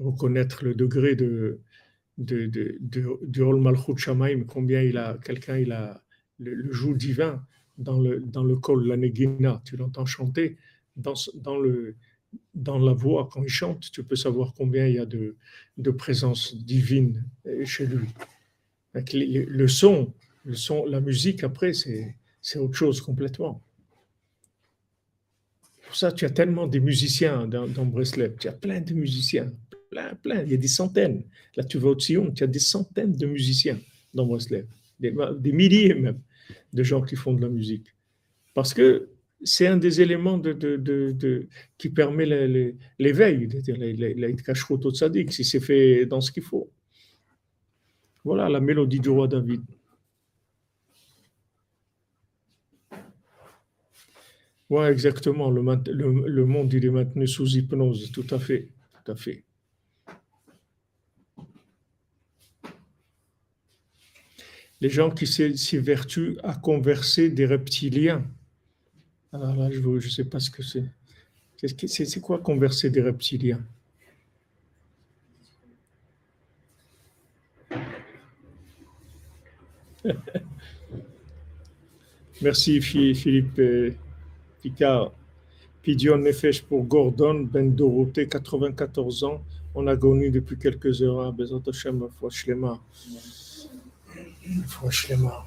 reconnaître le degré de, de, de, de, de Ol Malchut Shamaim, combien il a, quelqu'un il a le, joug divin dans le, dans le col, la Negina, tu l'entends chanter dans, dans, le, dans la voix, quand il chante, tu peux savoir combien il y a de, de présence divine chez lui. Le son, le son, la musique après, c'est autre chose complètement. Pour ça, tu as tellement de musiciens dans, dans Breslev. Tu as plein de musiciens, plein, plein. Il y a des centaines. Là, tu vas au Sion, tu as des centaines de musiciens dans Breslev, des, milliers même de gens qui font de la musique. Parce que c'est un des éléments de, de, de, qui permet l'éveil, la si c'est fait dans ce qu'il faut. Voilà la mélodie du roi David. Oui, exactement. Le, monde, il est maintenu sous hypnose. Tout à fait. Tout à fait. Les gens qui s'évertuent à converser des reptiliens. Alors là, je ne sais pas ce que c'est. C'est quoi converser des reptiliens? (laughs) Merci Philippe. Picard, Pidion Nefesh pour Gordon Ben Dorothée, 94 ans, en agonie depuis quelques heures. Bezat Hashem, foi shlema. Foi shlema.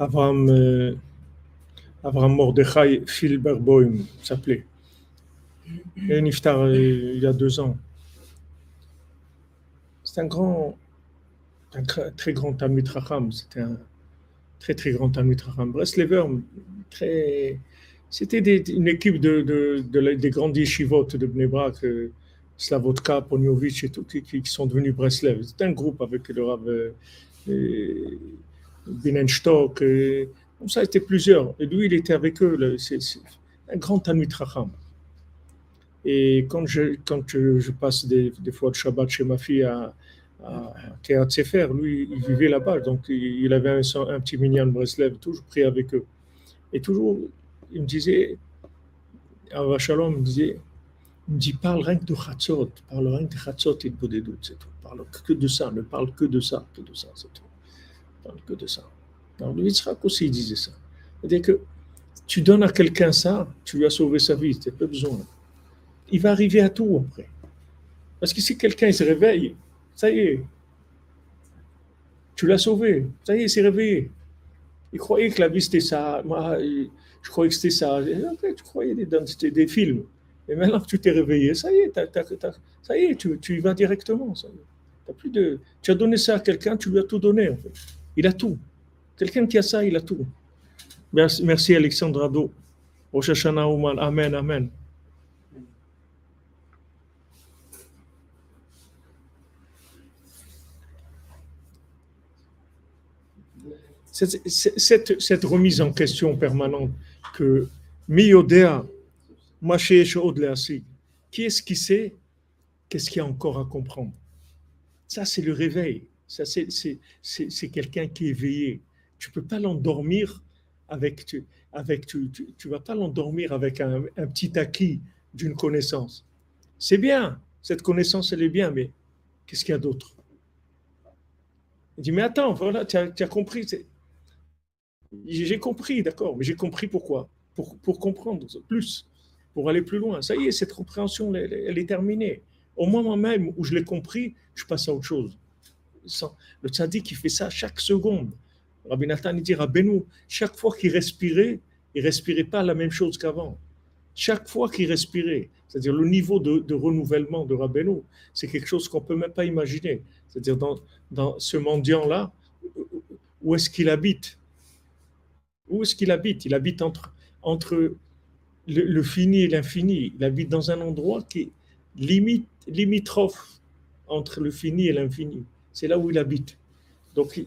Avram, euh, Avram Mordechai s'appelait. Et Niftar, euh, il y a deux ans. C'est un grand, un très grand Talmud Racham. C'était un très très grand Talmud Racham. Breslever, très. C'était une équipe de, de, de, des grandes yeshivot de Bnebrak, euh, Slavotka, Poniovic et tout, qui, qui sont devenus Breslev. C'était un groupe avec le Rav. Euh, Binenstock, comme ça, c'était plusieurs. Et lui, il était avec eux, c'est un grand Talmud Racham. Et quand je, je, passe des, fois de Shabbat chez ma fille à, à Kéat Sefer, lui, il vivait là-bas, donc il avait un, un petit minyan Breslev, toujours pris avec eux. Et toujours, il me disait, à Shalom, il me disait, il me dit, parle rien que de Chatzot, parle rien que de Chatzot et de Bodedut, c'est tout. Parle que de ça, ne parle que de ça, que de ça, c'est tout parle que de ça. Alors, le Yitzhak aussi disait ça. C'est-à-dire que tu donnes à quelqu'un ça, tu lui as sauvé sa vie, tu n'as pas besoin. Il va arriver à tout après. Parce que si quelqu'un se réveille, ça y est, tu l'as sauvé, ça y est, il s'est réveillé. Il croyait que la vie c'était ça, moi je croyais que c'était ça. tu croyais dans des, films. Et maintenant que tu t'es réveillé, ça y est, tu, y vas directement. Ça plus de, tu as donné ça à quelqu'un, tu lui as tout donné en fait. Il a tout. Quelqu'un qui a ça, il a tout. Merci, Alexandre Ado. Amen, Amen. Cette, remise en question permanente que Miyodea, qui est-ce qui sait? Qu'est-ce qu'il y a encore à comprendre? Ça, c'est le réveil. Ça, c'est quelqu'un qui est éveillé. Tu peux pas l'endormir avec, tu, avec tu, tu, vas pas l'endormir avec un, un, petit acquis d'une connaissance. C'est bien, cette connaissance, elle est bien, mais qu'est-ce qu'il y a d'autre? Il dit, mais attends, voilà, tu as, as, compris. J'ai compris, d'accord, mais j'ai compris pourquoi? Pour, pour comprendre plus, pour aller plus loin. Ça y est, cette compréhension, elle est terminée. Au moment même où je l'ai compris, je passe à autre chose. Le tzaddik, qui fait ça chaque seconde. Rabbi Nathan, il dit, Rabbeinu, chaque fois qu'il respirait, il respirait pas la même chose qu'avant. Chaque fois qu'il respirait, c'est-à-dire le niveau de, renouvellement de Rabbeinu, c'est quelque chose qu'on peut même pas imaginer. C'est-à-dire dans, ce mendiant-là, où est-ce qu'il habite? Où est-ce qu'il habite? Il habite entre, entre le, fini et l'infini. Il habite dans un endroit qui est limite, limitrophe entre le fini et l'infini. C'est là où il habite. Donc,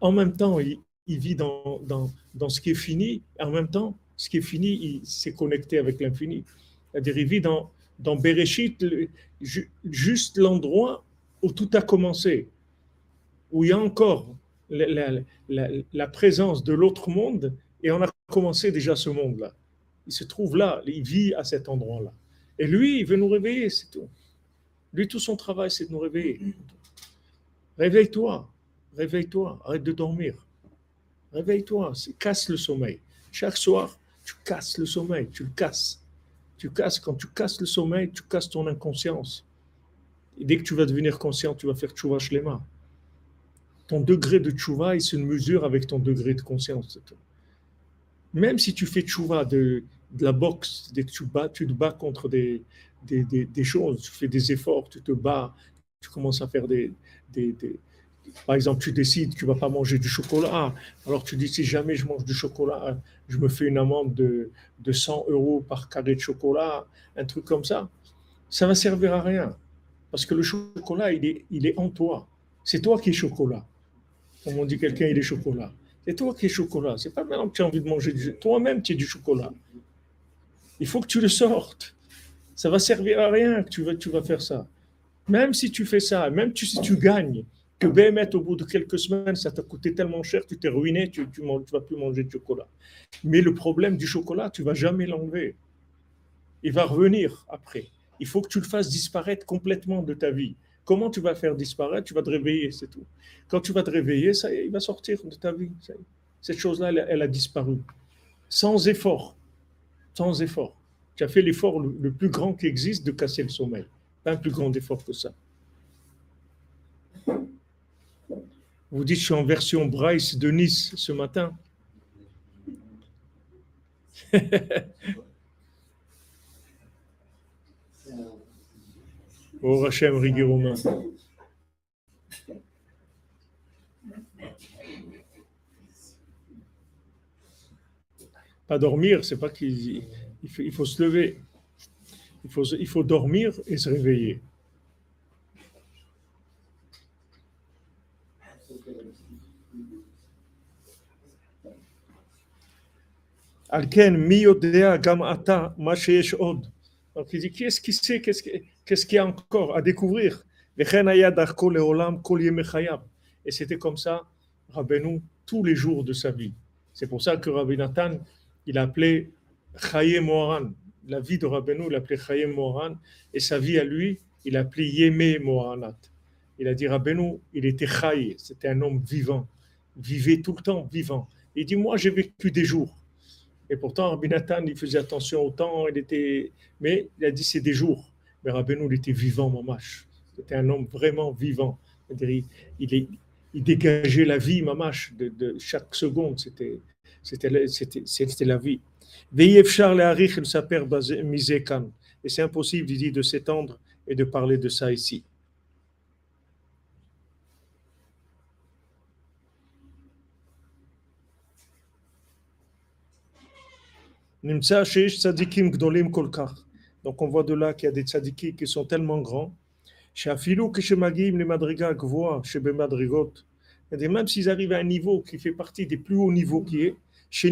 en même temps, il, vit dans, dans, dans, ce qui est fini, et en même temps, ce qui est fini, il s'est connecté avec l'infini. C'est-à-dire, il vit dans, dans Bereshit, juste l'endroit où tout a commencé, où il y a encore la, la, la présence de l'autre monde, et on a commencé déjà ce monde-là. Il se trouve là, il vit à cet endroit-là. Et lui, il veut nous réveiller, c'est tout. Lui, tout son travail, c'est de nous réveiller. Réveille-toi, réveille-toi, arrête de dormir. Réveille-toi, casse le sommeil. Chaque soir, tu casses le sommeil, tu le casses. Tu casses, quand tu casses le sommeil, tu casses ton inconscience. Et dès que tu vas devenir conscient, tu vas faire tchouva shlema. Ton degré de tchouva, il se mesure avec ton degré de conscience. Même si tu fais tchouva de, la boxe, dès que tu, bats, tu te bats contre des, choses, tu fais des efforts, tu te bats, tu commences à faire des, par exemple, tu décides que tu ne vas pas manger du chocolat. Alors tu dis, si jamais je mange du chocolat, je me fais une amende de, de 100 euros par carré de chocolat, un truc comme ça. Ça va servir à rien. Parce que le chocolat, il est, il est en toi. C'est toi qui es chocolat. Comme on dit quelqu'un, il est chocolat. C'est toi qui es chocolat. C'est pas maintenant que tu as envie de manger du Toi-même, tu es du chocolat. Il faut que tu le sortes. Ça va servir à rien que tu tu vas faire ça. Même si tu fais ça, même si tu gagnes, que BMT, au bout de quelques semaines, ça t'a coûté tellement cher, tu t'es ruiné, tu ne vas plus manger de chocolat. Mais le problème du chocolat, tu vas jamais l'enlever. Il va revenir après. Il faut que tu le fasses disparaître complètement de ta vie. Comment tu vas faire disparaître? Tu vas te réveiller, c'est tout. Quand tu vas te réveiller, ça, il va sortir de ta vie. Cette chose-là, elle, a disparu. Sans effort. Sans effort. Tu as fait l'effort le plus grand qui existe de casser le sommeil. Pas un plus grand effort que ça. Vous dites, je suis en version Bryce de Nice ce matin. (laughs) oh Rachem Rigueromain. Pas dormir, c'est pas qu'il il faut, se lever. Il faut, il faut dormir et se réveiller. Od. Donc il dit, qu'est-ce qui sait, qu'est-ce qu'il y a encore à découvrir? Et c'était comme ça, Rabbeinu, tous les jours de sa vie. C'est pour ça que Rabbi Nathan, il appelait Chaye Moharan. La vie de Rabbeinu, il appelait Chaye Moharan. Et sa vie à lui, il appelait Yeme Moharanat. Il a dit Rabbeinu, il était Chaye, c'était un homme vivant. Vivait tout le temps vivant. Il dit, moi j'ai vécu des jours. Et pourtant, Rabbi Nathan, il faisait attention au temps, il était... mais il a dit c'est des jours. Mais Rabbi il était vivant, mamache. C'était un homme vraiment vivant. Il, il, il, dégageait la vie, mamache, de, de chaque seconde. C'était la vie. Et c'est impossible, il dit, de s'étendre et de parler de ça ici. Donc on voit de là qu'il y a des tzadikim qui sont tellement grands. Même s'ils arrivent à un niveau qui fait partie des plus hauts niveaux qui est, c'est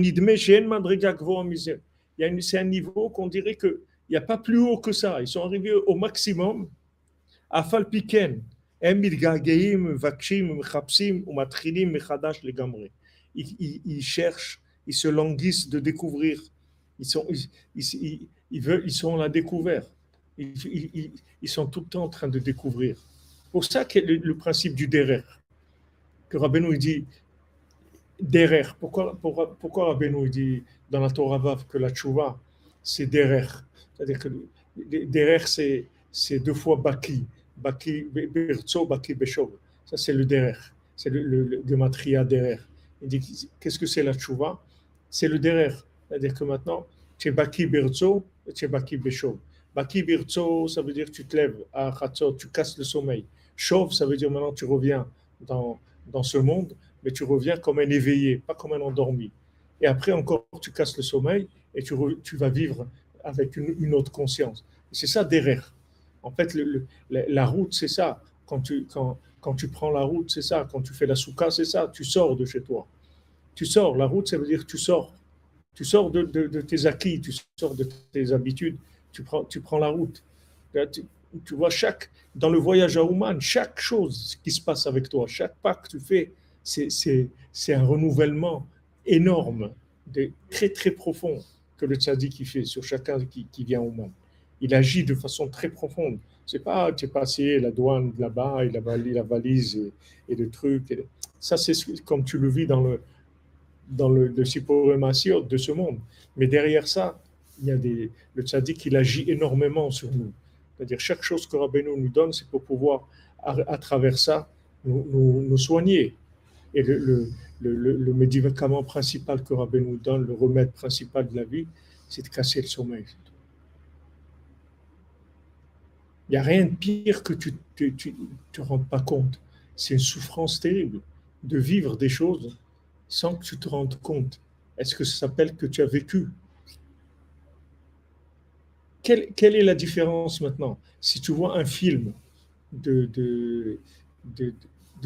un niveau qu'on dirait qu'il n'y a pas plus haut que ça. Ils sont arrivés au maximum. Ils, ils, ils cherchent, ils se languissent de découvrir ils sont, ils, ils, veulent, sont la découverte. Ils, sont tout le temps en train de découvrir. Pour ça que le, le principe du derer, que Rabbeinu dit derer. Pourquoi, pourquoi, pourquoi Rabbeinu dit dans la Torah Vav que la tchouva, c'est derer C'est-à-dire que derer, c'est, deux fois baki. Baki, berzo, baki, beshov. Ça, c'est le derer. C'est le, le, le matria derer. Il dit qu'est-ce que c'est la tchouva? C'est le derer. C'est-à-dire que maintenant, tu es Baki Birzo et tu es Baki Beshov. Baki Birzo, ça veut dire tu te lèves à tu casses le sommeil. Chauve, ça veut dire maintenant tu reviens dans, dans ce monde, mais tu reviens comme un éveillé, pas comme un endormi. Et après encore, tu casses le sommeil et tu, vas vivre avec une, autre conscience. C'est ça derrière. En fait, la, route, c'est ça. Quand tu, prends la route, c'est ça. Quand tu fais la souka, c'est ça. Tu sors de chez toi. Tu sors. La route, ça veut dire tu sors. Tu sors de, tes acquis, tu sors de tes habitudes. Tu prends, la route. Tu, tu vois, chaque, dans le voyage à Ouman, chaque chose qui se passe avec toi, chaque pas que tu fais, c'est un renouvellement énorme, très très profond que le tzaddik fait sur chacun qui, vient au monde. Il agit de façon très profonde. C'est pas tu es passé la douane là-bas, a la valise et, le truc. ça, c'est comme tu le vis dans le dans le, le de ce monde. Mais derrière ça, il y a le tzaddik, il agit énormément sur nous. C'est-à-dire, chaque chose que Rabbeinu nous donne, c'est pour pouvoir, à, travers ça, nous, soigner. Et le, le, médicament principal que Rabbeinu nous donne, le remède principal de la vie, c'est de casser le sommeil. Il n'y a rien de pire que tu ne te rends pas compte. C'est une souffrance terrible de vivre des choses sans que tu te rendes compte. Est-ce que ça s'appelle que tu as vécu? Quelle, est la différence maintenant? Si tu vois un film de, de,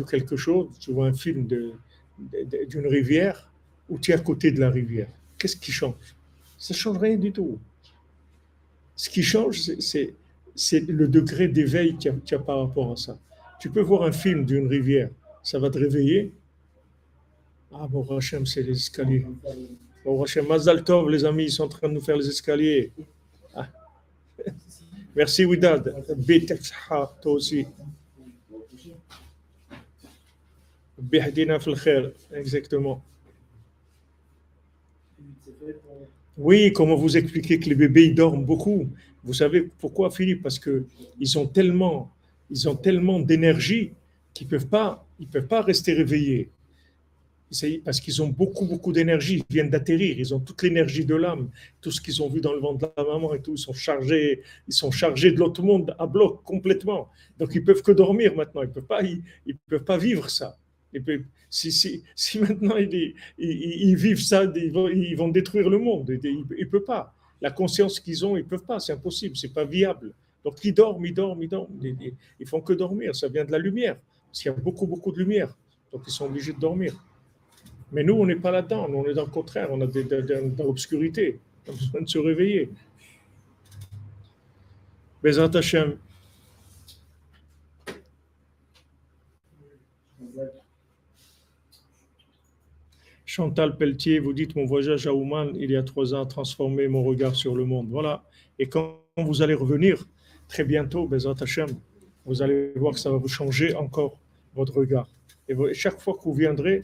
quelque chose, tu vois un film d'une rivière ou tu es à côté de la rivière, qu'est-ce qui change? Ça ne change rien du tout. Ce qui change, c'est le degré d'éveil qu'il y, a par rapport à ça. Tu peux voir un film d'une rivière, ça va te réveiller. Ah, bon, Hachem, c'est les escaliers. Bon, Hachem, Mazal Tov, les amis, ils sont en train de nous faire les escaliers. (laughs) Merci Widad. toi aussi. Exactement. Oui, comment vous expliquer que les bébés dorment beaucoup? Vous savez pourquoi, Philippe? Parce que ils ont tellement, ils ont tellement d'énergie qu'ils peuvent pas, ils peuvent pas rester réveillés parce qu'ils ont beaucoup, beaucoup d'énergie, ils viennent d'atterrir, ils ont toute l'énergie de l'âme, tout ce qu'ils ont vu dans le ventre de la maman et tout, ils sont chargés, ils sont chargés de l'autre monde à bloc complètement. Donc ils peuvent que dormir maintenant, ils peuvent pas, ils, peuvent pas vivre ça. Si, si, si, maintenant ils, vivent ça, ils vont, détruire le monde. Ils ne peuvent pas. La conscience qu'ils ont, ils ne peuvent pas. C'est impossible. C'est pas viable. Donc ils dorment, ils dorment, ils dorment. Ils, ils font que dormir. Ça vient de la lumière. Parce qu'il y a beaucoup, beaucoup de lumière. Donc ils sont obligés de dormir. Mais nous, on n'est pas là-dedans. on est dans le contraire. On a dans l'obscurité. On a besoin de se réveiller. Bezat Hashem. Chantal Pelletier, vous dites mon voyage à Ouman il y a trois ans a transformé mon regard sur le monde. Voilà. Et quand vous allez revenir très bientôt, Bezat vous allez voir que ça va vous changer encore votre regard. Et chaque fois que vous viendrez,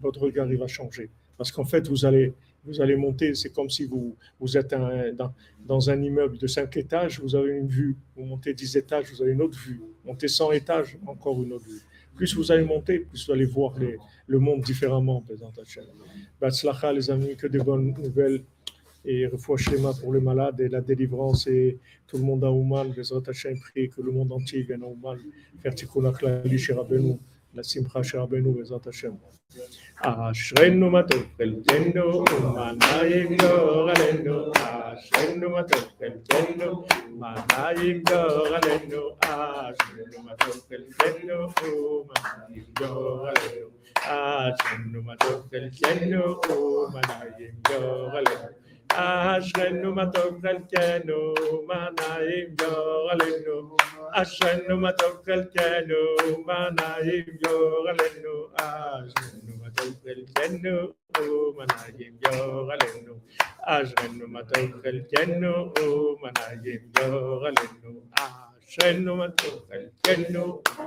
votre regard il va changer. Parce qu'en fait, vous allez, vous allez monter, c'est comme si vous, vous êtes dans, dans, un immeuble de 5 étages, vous avez une vue. Vous montez 10 étages, vous avez une autre vue. Montez 100 étages, encore une autre vue. Plus vous allez monter, plus vous allez voir le monde différemment, présentation. Batzlacha, les amis, que des bonnes nouvelles. Et schéma pour les malades et la délivrance. Et tout le monde a Ouman, les Hashem prie que le monde entier vienne à Ouman, faire tikkun akhlali la simcha chez Rabbeinu, Bezrat Hashem. אשרנו מה טוב חלקנו, ומה יגדור עלינו, אשרנו מה טוב חלקנו, ומה יגדור עלינו, אשרנו מה טוב חלקנו, ומה יגדור עלינו, אשרנו מה טוב חלקנו, ומה יגדור עלינו. אשרנו מה טוב חלקנו, מה נעים גורלנו, אשרנו מה טוב חלקנו, מה נעים גורלנו, אשרנו متوخى الجن مناجم جوغلنو أشغن متوخى الجن مناجم جوغلنو أشغن متوخى الجن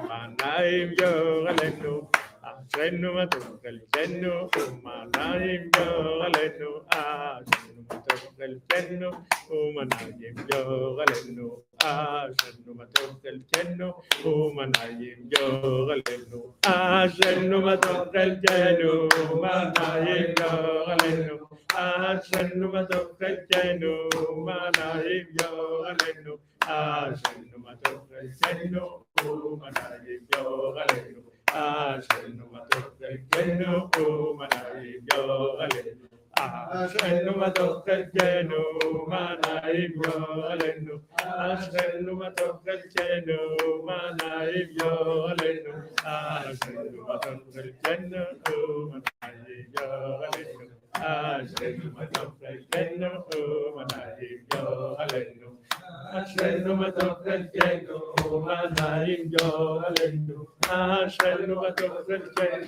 مناجم جوغلنو أشغن متوخى الجن مناجم جوغلنو أشغن الفن ومن عجب جو غلبنو عشان ما تبقى الجنو ومن عجب جو غلبنو عشان ما تبقى الجنو ومن عجب جو غلبنو عشان ما تبقى الجنو ومن عجب جو غلبنو عشان ما تبقى الجنو ومن عجب جو غلبنو عشان ما تبقى الجنو ومن عجب جو غلبنو أسأل ما تخجل ما نائم يولن أسأل ما تخجل ما نائم يولن أسأل ما تخجل ما نائم يولن أسأل ما تخجل ما نائم يولن أسأل ما تخجل ما نائم يولن أسأل ما تخجل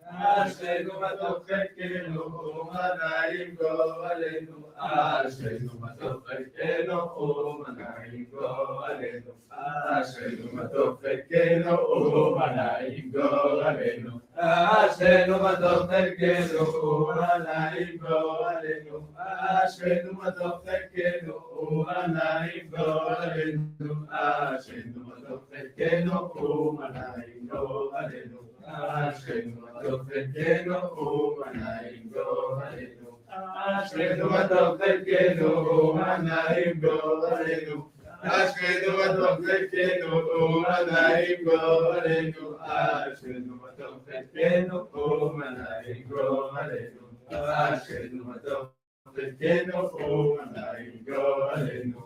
أشهدكم تفكرنكم منعيكم ولنم أشهدكم تفكرنكم منعيكم ولنم أشهدكم تفكرنكم منعيكم ولنم أشهدكم تفكرنكم منعيكم ولنم أشهدكم تفكرنكم منعيكم ولنم أشهدكم تفكرنكم منعيكم ولنم Ashenu matofekeno umanaimgo halelu. Ashenu matofekeno umanaimgo halelu. Ashenu matofekeno umanaimgo halelu. Ashenu matofekeno umanaimgo halelu. Ashenu matofekeno umanaimgo halelu.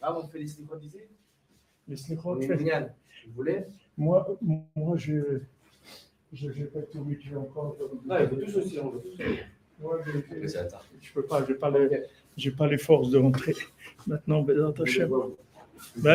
Bravo, felicitikotizi. Misliho, çeşitli. Moi, moi je n'ai pas tout encore. Non, je peux pas, je pas, les forces de rentrer maintenant, Bézat bah,